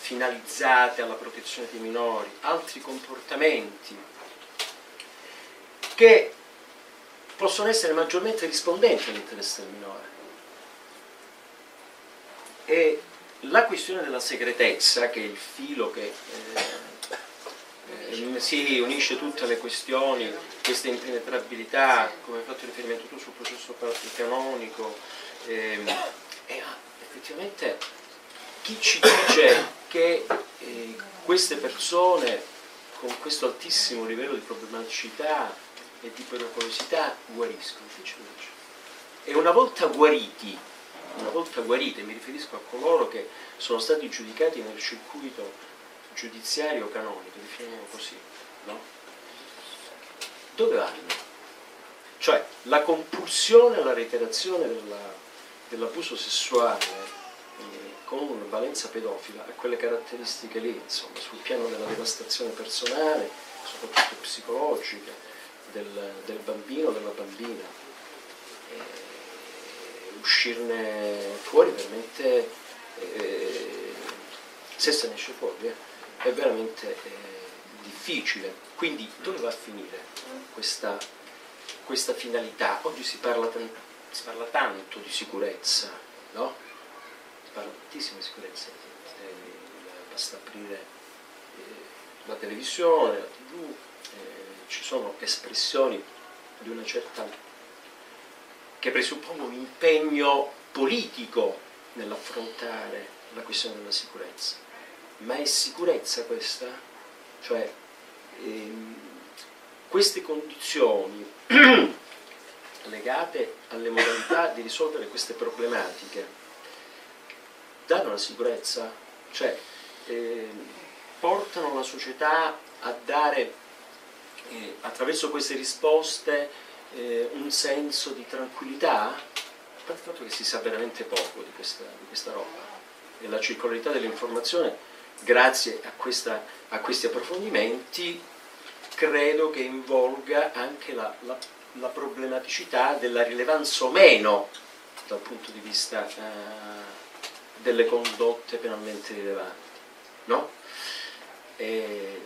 finalizzate alla protezione dei minori, altri comportamenti che possono essere maggiormente rispondenti all'interesse del minore. E la questione della segretezza, che è il filo che eh, eh, si unisce tutte le questioni, questa impenetrabilità, come hai fatto riferimento tu sul processo canonico, ehm, e ah, effettivamente chi ci dice che eh, queste persone con questo altissimo livello di problematicità e di pericolosità guariscono? Dice? E una volta guariti, una volta guarite, mi riferisco a coloro che sono stati giudicati nel circuito giudiziario canonico, definiamolo così, no? Dove vanno? Cioè la compulsione alla reiterazione della- dell'abuso sessuale eh, con valenza pedofila ha quelle caratteristiche lì, insomma, sul piano della devastazione personale, soprattutto psicologica, del, del bambino o della bambina. E uscirne fuori veramente, eh, se se ne esce fuori, eh, è veramente eh, difficile. Quindi dove va a finire questa, questa finalità? Oggi si parla, si parla tanto di sicurezza, no? Si parla tantissimo di sicurezza, eh, basta aprire eh, la televisione, la tv, ci sono espressioni di una certa che presuppongono un impegno politico nell'affrontare la questione della sicurezza. Ma è sicurezza questa? Cioè, ehm, queste condizioni legate alle modalità di risolvere queste problematiche danno la sicurezza? Cioè, ehm, portano la società a dare eh, attraverso queste risposte eh, un senso di tranquillità? A parte il fatto che si sa veramente poco di questa, di questa roba e la circolarità dell'informazione, grazie a, questa- a questi approfondimenti, credo che involga anche la, la- la problematicità della rilevanza o meno dal punto di vista eh, delle condotte penalmente rilevanti. No? E,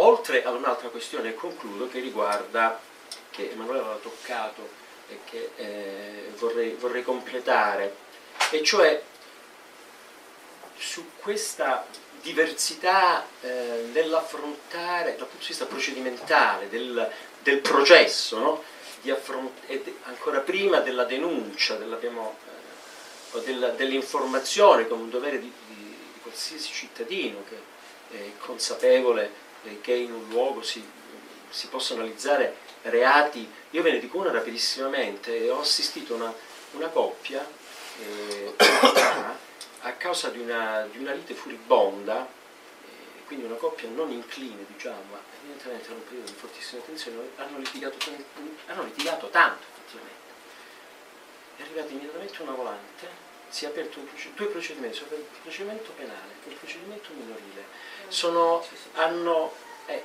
oltre ad un'altra questione, e concludo, che riguarda, che Emanuele aveva toccato e che eh, vorrei, vorrei completare, e cioè su questa diversità eh, nell'affrontare dal punto di vista procedimentale del, del processo, no? De- ancora prima della denuncia, dell'abbiamo, eh, dell'informazione come un dovere di, di- di qualsiasi cittadino che è consapevole che in un luogo si, si possono analizzare reati. Io ve ne dico una rapidissimamente, ho assistito una, una coppia eh, a causa di una, di una lite furibonda, eh, quindi una coppia non incline, diciamo, ma evidentemente era un periodo di fortissima tensione, hanno litigato, hanno litigato tanto effettivamente. È arrivata immediatamente una volante, si è aperto un due procedimenti, sono il procedimento penale e il procedimento minorile. Sono, hanno, eh,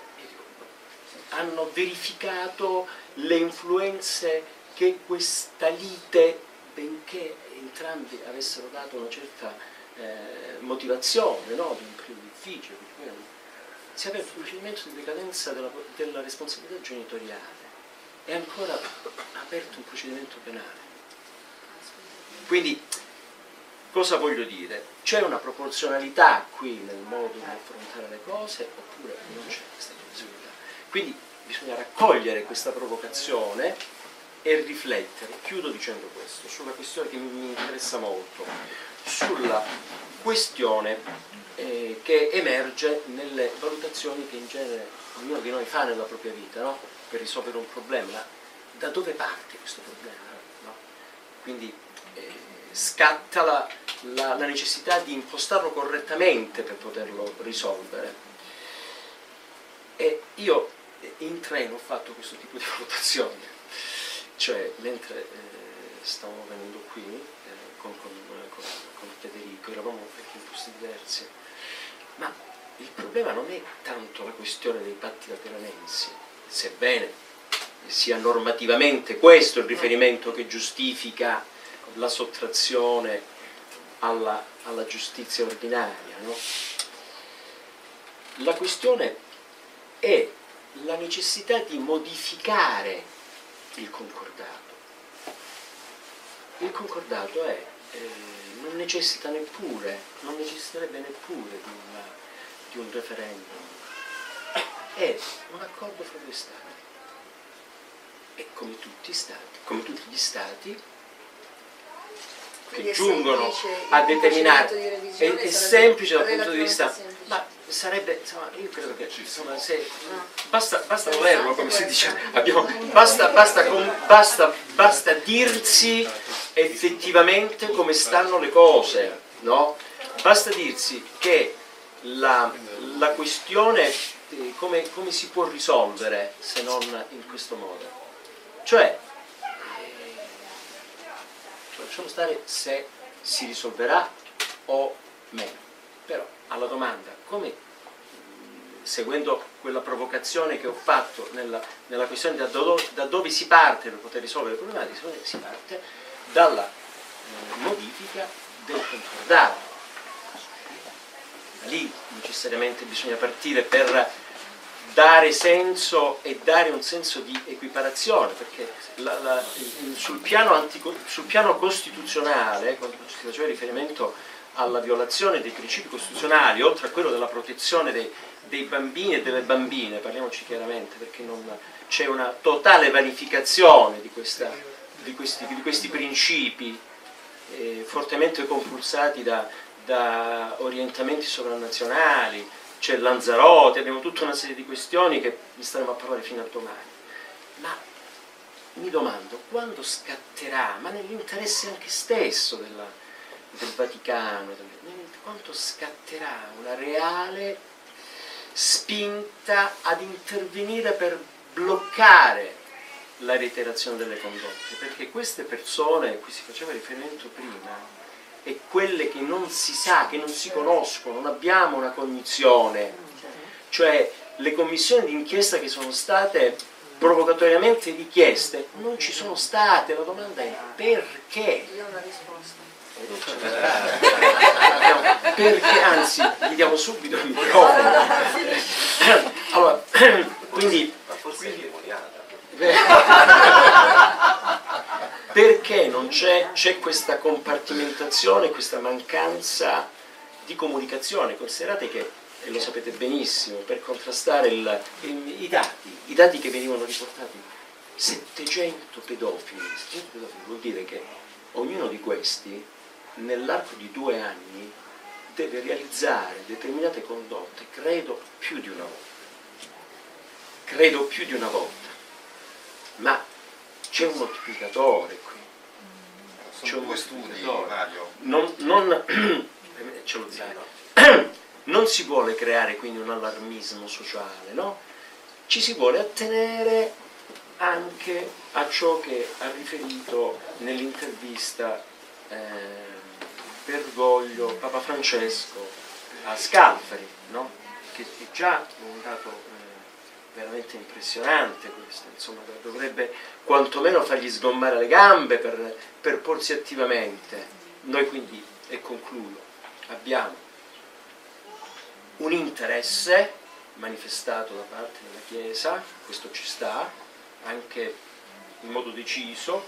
hanno verificato le influenze che questa lite, benché entrambi avessero dato una certa eh, motivazione no, di un periodo difficile, si è aperto un procedimento di decadenza della, della responsabilità genitoriale e ancora aperto un procedimento penale. Quindi cosa voglio dire? C'è una proporzionalità qui nel modo di affrontare le cose oppure non c'è questa proporzionalità? Quindi bisogna raccogliere questa provocazione e riflettere. Chiudo dicendo questo, sulla questione che mi interessa molto, sulla questione eh, che emerge nelle valutazioni che in genere ognuno di noi fa nella propria vita, no? per risolvere un problema. Da dove parte questo problema? No? Quindi eh, scatta la, la, la necessità di impostarlo correttamente per poterlo risolvere. E io in treno ho fatto questo tipo di valutazione cioè, mentre eh, stavamo venendo qui eh, con, con, con, con, Federico, eravamo in posti diversi, ma il problema non è tanto la questione dei patti lateranensi, sebbene sia normativamente questo il riferimento che giustifica la sottrazione alla, alla giustizia ordinaria. No? La questione è la necessità di modificare il concordato. Il concordato è, eh, non necessita neppure, non necessiterebbe neppure di, una, di un referendum, è un accordo fra due stati. E come tutti, stati, come tutti gli stati che giungono a determinare, è, è semplice dal punto di vista, ma sarebbe, insomma, io credo che insomma, se, basta, basta volerlo, come si dice, abbiamo, basta, basta, basta, basta dirsi effettivamente come stanno le cose, no? basta dirsi che la, la questione eh, come, come, si può risolvere se non in questo modo. Cioè, lasciamo stare se si risolverà o meno, però alla domanda come seguendo quella provocazione che ho fatto nella, nella questione da, do, da, dove si parte per poter risolvere le problematiche, si parte dalla eh, modifica del concordato. Da lì necessariamente bisogna partire per dare senso e dare un senso di equiparazione, perché la, la, sul, piano antico, sul, piano costituzionale, quando si faceva riferimento alla violazione dei principi costituzionali, oltre a quello della protezione dei, dei bambini e delle bambine, parliamoci chiaramente, perché c'è una totale vanificazione di, questa, di, questi, di questi, principi eh, fortemente compulsati da, da orientamenti sovranazionali, c'è Lanzarote, abbiamo tutta una serie di questioni che ne staremo a parlare fino a domani. Ma mi domando quando scatterà, ma nell'interesse anche stesso della, del Vaticano, quanto scatterà una reale spinta ad intervenire per bloccare la reiterazione delle condotte, perché queste persone a cui si faceva riferimento prima e quelle che non si sa, che non si conoscono, non abbiamo una cognizione, cioè le commissioni d'inchiesta che sono state provocatoriamente richieste non ci sono state, la domanda è perché? Io ho una risposta. Perché? Anzi gli diamo subito il microfono. Allora quindi, quindi perché non c'è, questa compartimentazione questa mancanza di comunicazione considerate che e lo sapete benissimo per contrastare il, il, i dati i dati che venivano riportati 700 pedofili 700 pedofili vuol dire che ognuno di questi nell'arco di due anni deve realizzare determinate condotte, credo più di una volta. Credo più di una volta. Ma c'è un moltiplicatore qui. C'è un due studi, Mario. Non, non, non si vuole creare quindi un allarmismo sociale, no? Ci si vuole attenere anche a ciò che ha riferito nell'intervista eh, Bergoglio, Papa Francesco a Scalfari, no? che è già un dato veramente impressionante questo, insomma dovrebbe quantomeno fargli sgommare le gambe per, per porsi attivamente. Noi quindi, e concludo, abbiamo un interesse manifestato da parte della Chiesa, questo ci sta, anche in modo deciso,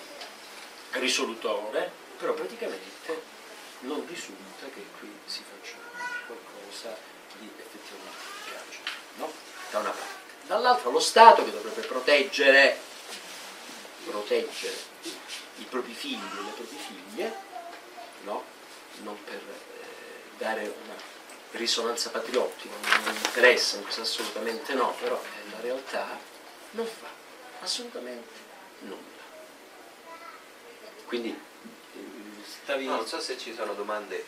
risolutore, però praticamente non risulta che qui si faccia qualcosa di effettivamente efficace, no? Da una parte. Dall'altra lo Stato che dovrebbe proteggere, proteggere i propri figli e le proprie figlie, no? Non per eh, dare una risonanza patriottica, non mi interessa, assolutamente no, però la realtà non fa assolutamente nulla. Quindi eh, Stavi... no, non so se ci sono domande.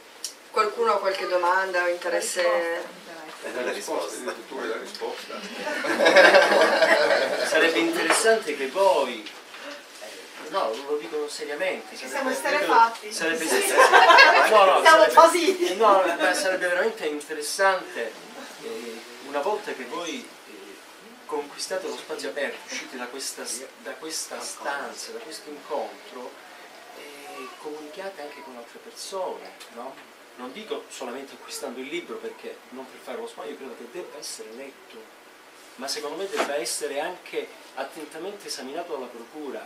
Qualcuno ha qualche domanda o interesse? Eh, la risposta. Tu hai la risposta. Sarebbe interessante che voi, eh, no, lo dico seriamente, Ci sarebbe, siamo esterefatti. sarebbe, Sì, no, no, Siamo basiti. no, ma sarebbe veramente interessante eh, una volta che voi eh, conquistate lo spazio aperto, uscite da questa, da questa stanza, da questo incontro, eh, comunicate anche con altre persone, no? Non dico solamente acquistando il libro perché non per fare lo spazio, io credo che debba essere letto, ma secondo me debba essere anche attentamente esaminato dalla Procura,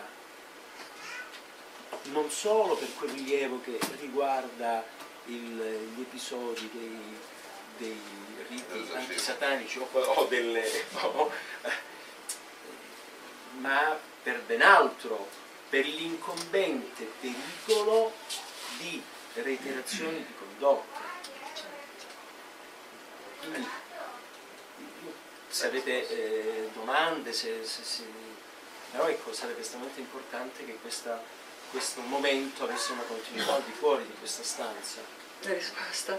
non solo per quel rilievo che riguarda il- gli episodi dei, dei riti antisatanici o, o delle... o- ma per ben altro, per l'incombente pericolo di reiterazioni di Quindi, se avete eh, domande, se, se- se- però ecco, sarebbe estremamente importante che questa- questo momento avesse una continuità al di fuori di questa stanza. La risposta.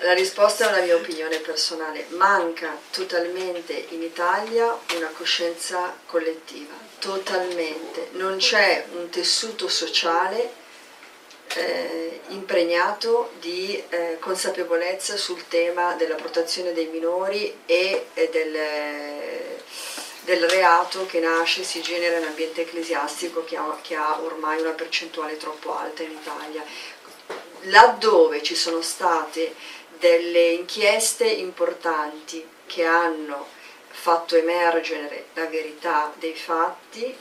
La risposta è una mia opinione personale. Manca totalmente in Italia una coscienza collettiva, totalmente. Non c'è un tessuto sociale eh, impregnato di eh, consapevolezza sul tema della protezione dei minori e, e del, del reato che nasce, si genera in ambiente ecclesiastico che ha, che ha ormai una percentuale troppo alta in Italia. Laddove ci sono state delle inchieste importanti che hanno fatto emergere la verità dei fatti,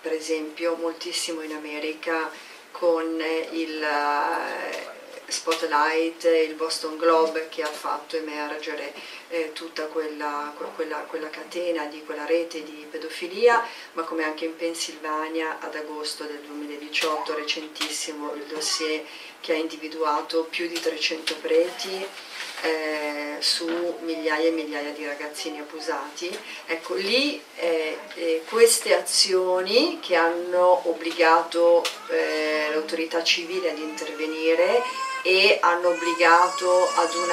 per esempio moltissimo in America con eh, il eh, Spotlight, il Boston Globe che ha fatto emergere eh, tutta quella, que- quella- quella catena di quella rete di pedofilia, ma come anche in Pennsylvania ad agosto del 2018, recentissimo il dossier che ha individuato più di 300 preti eh, su migliaia e migliaia di ragazzini abusati. Ecco, lì eh, eh, queste azioni che hanno obbligato eh, l'autorità civile ad intervenire e hanno obbligato ad un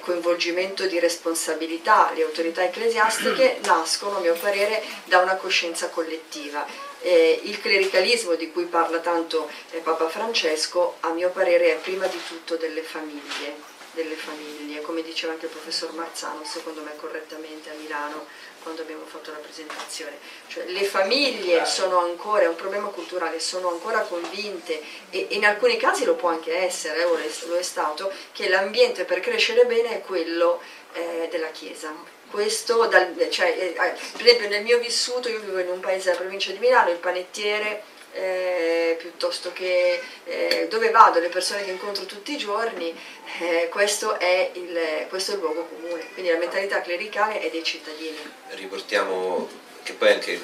coinvolgimento di responsabilità le autorità ecclesiastiche nascono, a mio parere, da una coscienza collettiva. Eh, il clericalismo di cui parla tanto eh, Papa Francesco, a mio parere, è prima di tutto delle famiglie, delle famiglie, come diceva anche il professor Marzano, secondo me correttamente a Milano quando abbiamo fatto la presentazione. Cioè, le famiglie sono ancora, è un problema culturale, sono ancora convinte e, in alcuni casi lo può anche essere, eh, lo è- lo è stato, che l'ambiente per crescere bene è quello eh, della Chiesa. Questo, dal- cioè, eh, per esempio nel mio vissuto, io vivo in un paese della provincia di Milano, il panettiere eh, piuttosto che eh, dove vado, le persone che incontro tutti i giorni, eh, questo, è il, questo è il luogo comune, quindi la mentalità clericale è dei cittadini. riportiamo che poi anche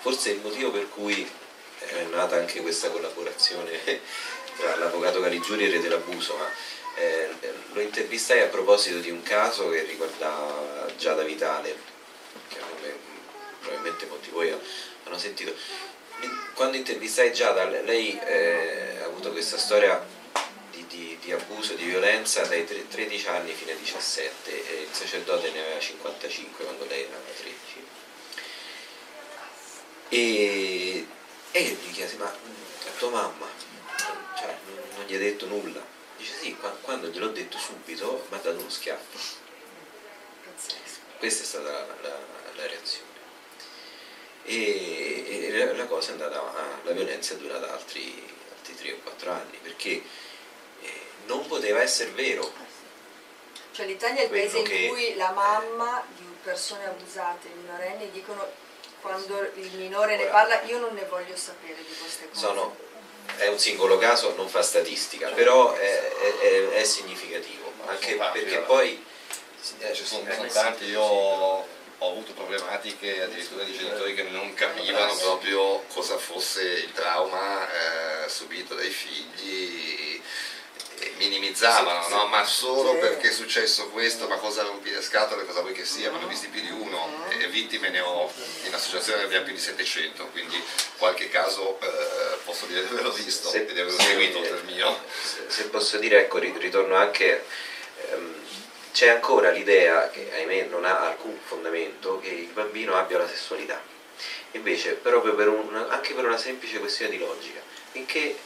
forse il motivo per cui è nata anche questa collaborazione tra l'avvocato Caligiuri e Rete dell'Abuso, ma eh, lo intervistai a proposito di un caso che riguardava Giada Vitale, che come probabilmente molti di voi hanno sentito. Quando intervistai Giada, lei eh, ha avuto questa storia di, di- di abuso, di violenza dai tre- 13 anni fino ai 17 e il sacerdote ne aveva 55 quando lei era 13. E, e io gli chiesi, ma mm, a tua mamma cioè, non, non gli hai detto nulla? Dice sì, qua- quando gliel'ho detto subito mi ha dato uno schiaffo. Questa è stata la, la- la reazione. E, e la- la cosa è andata, la violenza è durata altri, altri 3 o 4 anni perché eh, non poteva essere vero. Cioè l'Italia è il paese in che- cui la mamma di persone abusate, minorenni, dicono quando il minore ne Ora. parla io non ne voglio sapere di queste cose. sono, è un singolo caso, non fa statistica, però è, è- è- significativo, anche perché eh. poi... eh, Ci sono, eh, sono sì, tanti, io ho avuto problematiche addirittura di genitori che non capivano capivano proprio cosa fosse il trauma eh, subito dai figli minimizzavano, no? ma solo Sì. perché è successo questo, ma cosa rompi le scatole, cosa vuoi che sia, ma ne ho visti più di uno Mm. e vittime ne ho in associazione ne abbiamo più di 700, quindi qualche caso eh, posso dire di averlo visto Se- e di averlo se- seguito il mio. se, se posso dire, ecco, ri- ritorno anche, ehm, c'è ancora l'idea, che ahimè non ha alcun fondamento, che il bambino abbia la sessualità. Invece, proprio per una- anche per una semplice questione di logica, finché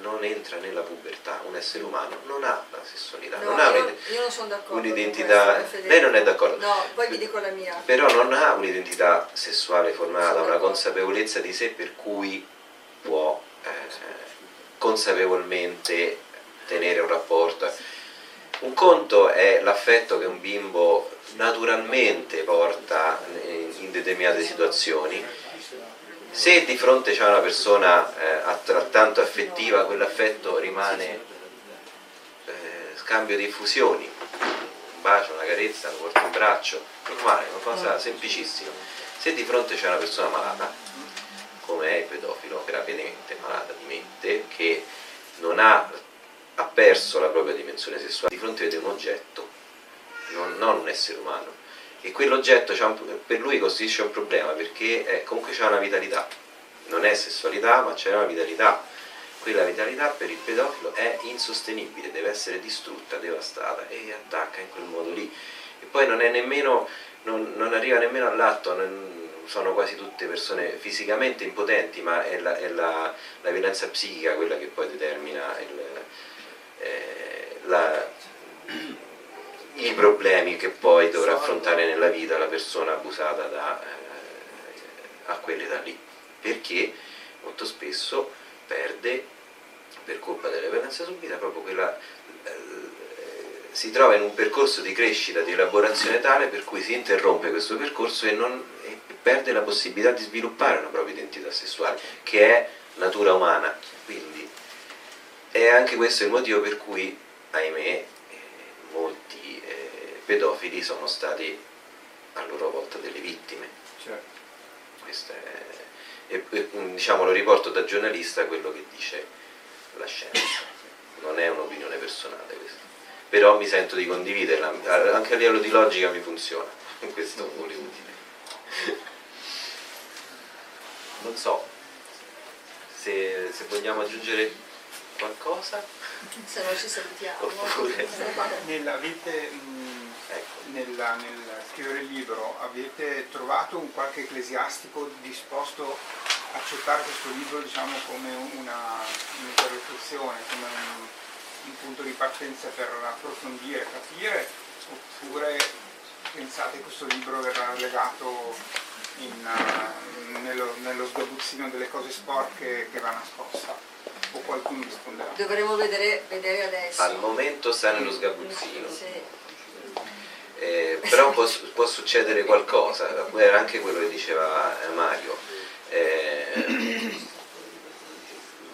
non entra nella pubertà un essere umano, non ha la sessualità, No, non ha io, non sono d'accordo. un'identità. Lei non è d'accordo? No, poi vi dico la mia. però non ha un'identità sessuale formata, una consapevolezza di sé per cui può eh, consapevolmente tenere un rapporto. Un conto è l'affetto che un bimbo naturalmente porta in in determinate situazioni. Se di fronte c'è una persona eh, altrettanto affettiva, quell'affetto rimane eh, scambio di effusioni, un bacio, una carezza, un porto in braccio, normale, una cosa semplicissima. Se di fronte c'è una persona malata, come è il pedofilo, gravemente malata di mente, che non ha, ha perso la propria dimensione sessuale, di fronte vede un oggetto, non, non un essere umano. E quell'oggetto per lui costituisce un problema perché eh, comunque c'è una vitalità, non è sessualità ma c'è una vitalità. Quella vitalità per il pedofilo è insostenibile, deve essere distrutta, devastata e attacca in quel modo lì. E poi non è nemmeno, non, non arriva nemmeno all'atto, sono quasi tutte persone fisicamente impotenti, ma è la, è la- la violenza psichica quella che poi determina il, eh, la- i problemi che poi dovrà affrontare nella vita la persona abusata da, eh, a quell'età lì, perché molto spesso perde per colpa della violenza subita proprio quella eh, si trova in un percorso di crescita, di elaborazione tale per cui si interrompe questo percorso e, non- e perde la possibilità di sviluppare una propria identità sessuale, che è natura umana. Quindi è anche questo il motivo per cui, ahimè, molti pedofili sono stati a loro volta delle vittime. Questo è, e, e, diciamo, lo riporto da giornalista quello che dice la scienza, non è un'opinione personale questa. Però mi sento di condividerla, anche a livello di logica mi funziona, questo volevo dire. Non so se, se vogliamo aggiungere qualcosa. Se no ci salutiamo. Oppure- Nella, mh, Ecco. nella- nel scrivere il libro avete trovato un qualche ecclesiastico disposto a accettare questo libro diciamo, come una, un'interlocuzione, come un, un punto di partenza per approfondire, capire, oppure pensate che questo libro verrà legato in, uh, nello, nello sgabuzzino delle cose sporche che va nascosta? O qualcuno risponderà? Dovremo vedere, vedere adesso. Al momento sta nello sgabuzzino. Sì. Eh, però può, può succedere qualcosa, era anche quello che diceva eh, Mario. Eh,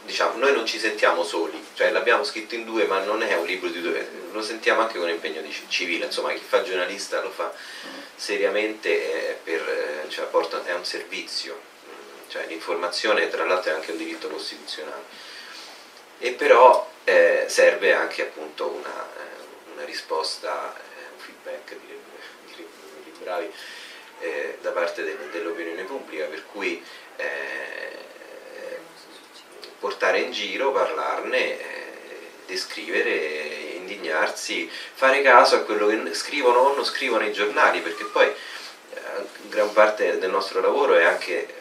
diciamo, noi non ci sentiamo soli, cioè l'abbiamo scritto in due, ma non è un libro di due, lo sentiamo anche con impegno civile, insomma chi fa giornalista lo fa seriamente, eh, per, eh, cioè, porta- è un servizio, cioè l'informazione tra l'altro è anche un diritto costituzionale. E però eh, serve anche appunto una, una risposta, feedback, direbbero quelli bravi, eh, da parte del- dell'opinione pubblica, per cui eh, portare in giro, parlarne, eh, descrivere, indignarsi, fare caso a quello che scrivono o non scrivono i giornali, perché poi eh, gran parte del nostro lavoro è anche eh,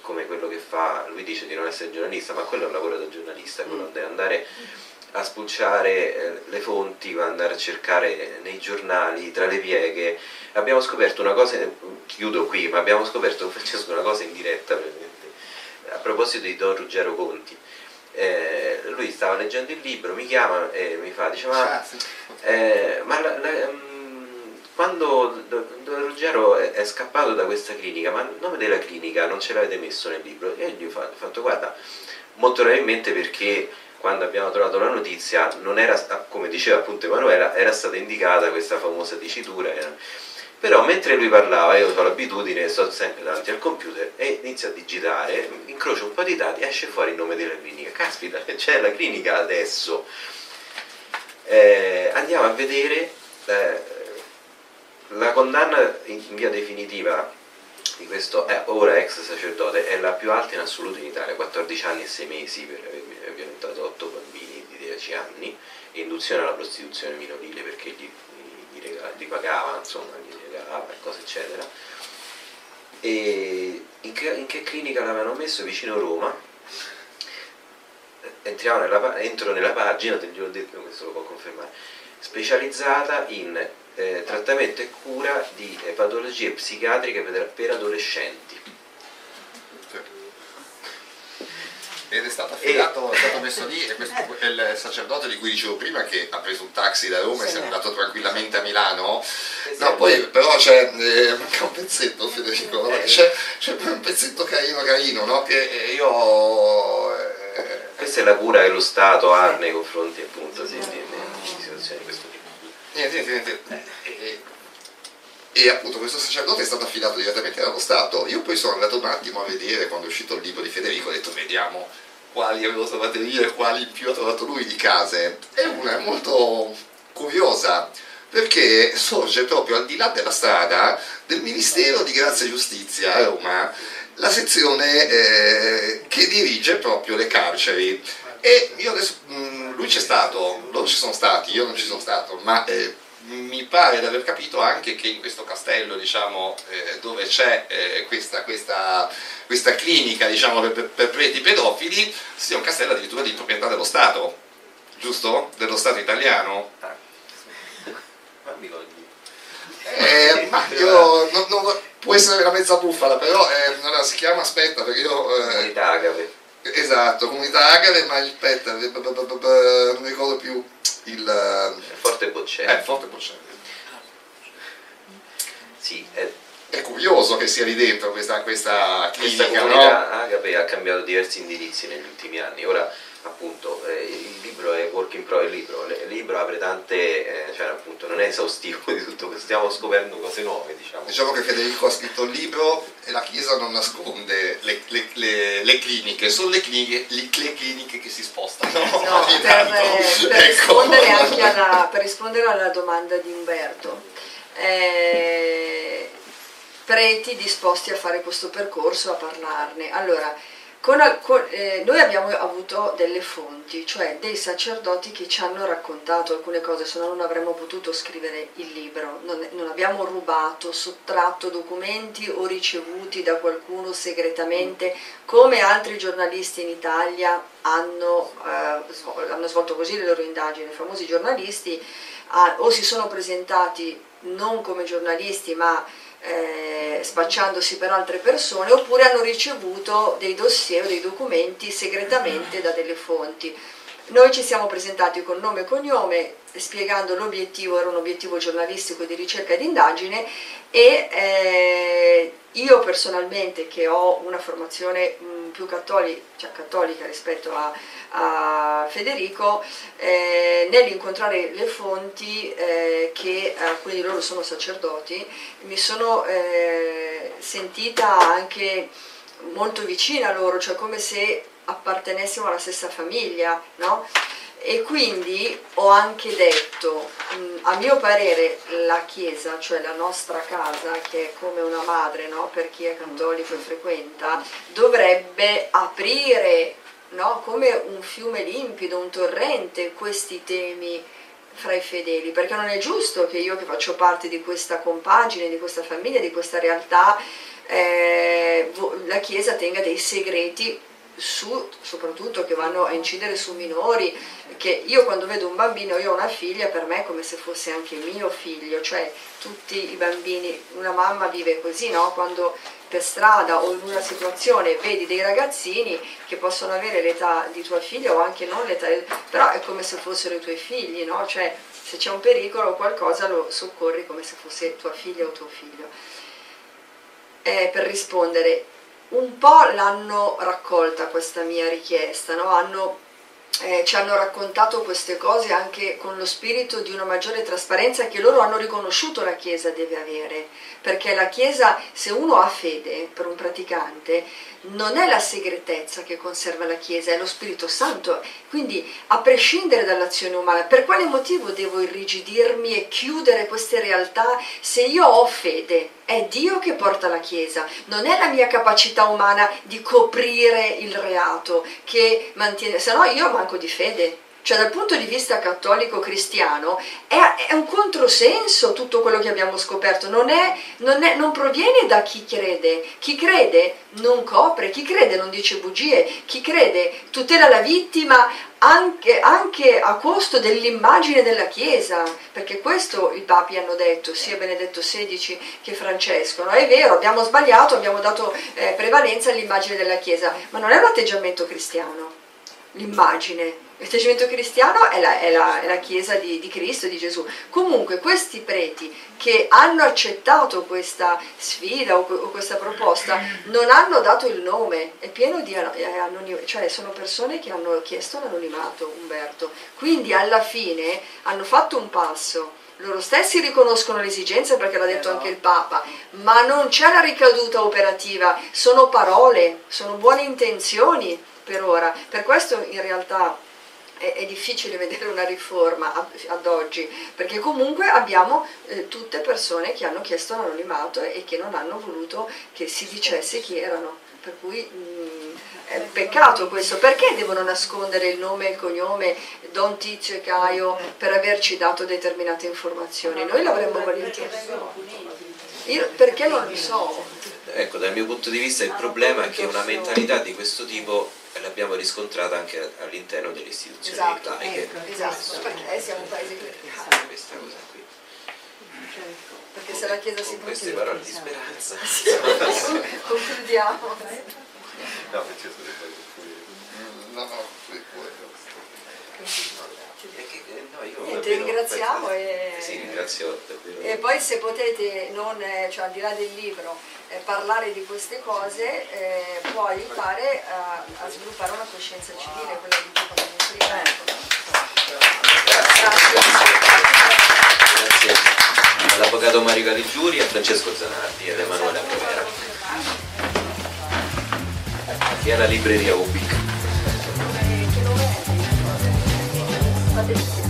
come quello che fa, lui dice di non essere giornalista, ma quello è un lavoro da giornalista, quello di andare a spulciare eh, le fonti, andare a cercare nei giornali, tra le pieghe. Abbiamo scoperto una cosa, chiudo qui, ma abbiamo scoperto Francesco una cosa in diretta veramente, a proposito di Don Ruggero Conti. Eh, lui stava leggendo il libro, mi chiama e mi fa, dice ma, eh, ma la- la- mm, quando Don Ruggero è, scappato da questa clinica, ma il nome della clinica non ce l'avete messo nel libro? E gli ho fatto, fatto guarda, molto probabilmente perché quando abbiamo trovato la notizia non era, come diceva appunto Emanuela, era stata indicata questa famosa dicitura. Era, però mentre lui parlava, io ho l'abitudine, sto sempre davanti al computer e inizio a digitare, incrocio un po' di dati, esce fuori il nome della clinica. Caspita, c'è la clinica adesso. Eh, andiamo a vedere eh, la condanna in via definitiva di questo eh, ora ex sacerdote è la più alta in assoluto in Italia, 14 anni e 6 mesi per aver violentato 8 bambini di 10 anni e induzione alla prostituzione minorile perché gli, gli, gli pagava, insomma, gli regalava cose eccetera. E in che, in che clinica l'avevano messo? Vicino Roma. Nella, entro nella pagina, te ho detto, questo lo può confermare, specializzata in eh, trattamento e cura di eh, patologie psichiatriche per, per adolescenti. Ed è stato affidato, è stato messo lì, e questo è il sacerdote di cui dicevo prima che ha preso un taxi da Roma e si è andato tranquillamente a Milano. No, poi però c'è eh, un pezzetto Federico, eh. c'è, c'è, un pezzetto carino carino, no? Che io... Eh, Questa è la cura che lo Stato ha nei confronti appunto di, di, di situazioni di questo tipo. Niente, niente, niente. E, e, appunto questo sacerdote è stato affidato direttamente dallo Stato. Io poi sono andato un attimo a vedere quando è uscito il libro di Federico, ho detto vediamo quali avevo trovato io e quali in più ha trovato lui di case. E una è molto curiosa perché sorge proprio al di là della strada del Ministero di Grazia e Giustizia a Roma la sezione eh, che dirige proprio le carceri e io adesso, mm, lui c'è stato, loro ci sono stati, io non ci sono stato, ma eh, mi pare di aver capito anche che in questo castello diciamo, eh, dove c'è eh, questa, questa, questa, clinica diciamo, per, per, preti pedofili sia un castello addirittura di proprietà dello Stato, giusto? Dello Stato italiano. Eh, ma io non, non, può essere una mezza bufala, però eh, allora, si chiama aspetta perché io. Eh, Esatto, comunità Agave, ma il PET, non mi ricordo più il... Eh, Forte Boccelli. Eh, Forte Boccelli. Sì, è... è... curioso che sia lì dentro questa, questa clinica, questa comunità no? Agape ha cambiato diversi indirizzi negli ultimi anni, ora appunto eh, il libro è work in pro il libro, il libro apre tante, eh, cioè appunto non è esaustivo di tutto questo, stiamo scoprendo cose nuove diciamo. Diciamo che Federico ha scritto il libro e la Chiesa non nasconde le, le, le, le cliniche, sono le cliniche, le, cliniche che si spostano. No, per, per, ecco. rispondere anche alla, per rispondere alla domanda di Umberto. Eh, preti disposti a fare questo percorso, a parlarne. Allora, con, con, eh, noi abbiamo avuto delle fonti, cioè dei sacerdoti che ci hanno raccontato alcune cose, se no non avremmo potuto scrivere il libro, non, non abbiamo rubato, sottratto documenti o ricevuti da qualcuno segretamente, come altri giornalisti in Italia hanno, eh, hanno svolto così le loro indagini, i famosi giornalisti ah, o si sono presentati non come giornalisti ma eh, spacciandosi per altre persone oppure hanno ricevuto dei dossier o dei documenti segretamente da delle fonti. Noi ci siamo presentati con nome e cognome spiegando l'obiettivo, era un obiettivo giornalistico di ricerca e di indagine e eh, io personalmente che ho una formazione mh, più cattolica, cioè cattolica rispetto a, a Federico, eh, nell'incontrare le fonti eh, che alcuni di loro sono sacerdoti, mi sono eh, sentita anche molto vicina a loro, cioè come se appartenessimo alla stessa famiglia, no? E quindi ho anche detto, a mio parere la Chiesa, cioè la nostra casa, che è come una madre no? per chi è cattolico e frequenta, dovrebbe aprire no? come un fiume limpido, un torrente, questi temi fra i fedeli, perché non è giusto che io che faccio parte di questa compagine, di questa famiglia, di questa realtà, eh, la Chiesa tenga dei segreti su, soprattutto che vanno a incidere su minori, che io quando vedo un bambino, io ho una figlia, per me è come se fosse anche mio figlio, cioè tutti i bambini, una mamma vive così, no? quando per strada o in una situazione vedi dei ragazzini che possono avere l'età di tua figlia o anche non l'età, però è come se fossero i tuoi figli, no? Cioè se c'è un pericolo o qualcosa lo soccorri come se fosse tua figlia o tuo figlio. Eh, per rispondere, un po' l'hanno raccolta questa mia richiesta, no? hanno eh, ci hanno raccontato queste cose anche con lo spirito di una maggiore trasparenza che loro hanno riconosciuto la Chiesa deve avere, perché la Chiesa, se uno ha fede per un praticante, non è la segretezza che conserva la Chiesa, è lo Spirito Santo. Quindi, a prescindere dall'azione umana, per quale motivo devo irrigidirmi e chiudere queste realtà se io ho fede? È Dio che porta la Chiesa, non è la mia capacità umana di coprire il reato che mantiene, se no io manco di fede. Cioè dal punto di vista cattolico-cristiano è, è, un controsenso tutto quello che abbiamo scoperto, non, è, non, è, non proviene da chi crede, chi crede non copre, chi crede non dice bugie, chi crede tutela la vittima anche, anche, a costo dell'immagine della Chiesa, perché questo i papi hanno detto, sia Benedetto XVI che Francesco. No? È vero, abbiamo sbagliato, abbiamo dato eh, prevalenza all'immagine della Chiesa, ma non è un atteggiamento cristiano, l'immagine l'atteggiamento cristiano è la, è la, è la Chiesa di, di, Cristo, di Gesù. Comunque questi preti che hanno accettato questa sfida o, o questa proposta non hanno dato il nome, è pieno di anonimato, cioè sono persone che hanno chiesto l'anonimato, Umberto. Quindi alla fine hanno fatto un passo. Loro stessi riconoscono l'esigenza perché l'ha detto anche il Papa, ma non c'è la ricaduta operativa, sono parole, sono buone intenzioni per ora. Per questo in realtà è, è, difficile vedere una riforma ad, ad oggi, perché comunque abbiamo eh, tutte persone che hanno chiesto l'anonimato e che non hanno voluto che si dicesse chi erano. Per cui mh, mm, è peccato questo, perché devono nascondere il nome e il cognome Don Tizio e Caio per averci dato determinate informazioni? Noi l'avremmo volentieri. Io perché non lo so. Ecco, dal mio punto di vista il problema è che una mentalità di questo tipo l'abbiamo riscontrata anche all'interno delle istituzioni esatto, laiche. Ecco, esatto, perché siamo un paese clericale. Questa cosa qui. Certo, perché se la Chiesa si può queste parole di speranza. Concludiamo. No, Francesco, no, no, Niente, davvero, ringraziamo e, eh sì, ringrazio. E poi se potete, non, eh, cioè, al di là del libro, eh, parlare di queste cose eh, può aiutare a, a, sviluppare una coscienza civile, quella di cui parliamo prima. Grazie. Grazie. All'avvocato Mario Caligiuri, a Francesco Zanardi ed Emanuele Provera. E alla libreria Ubic. Grazie.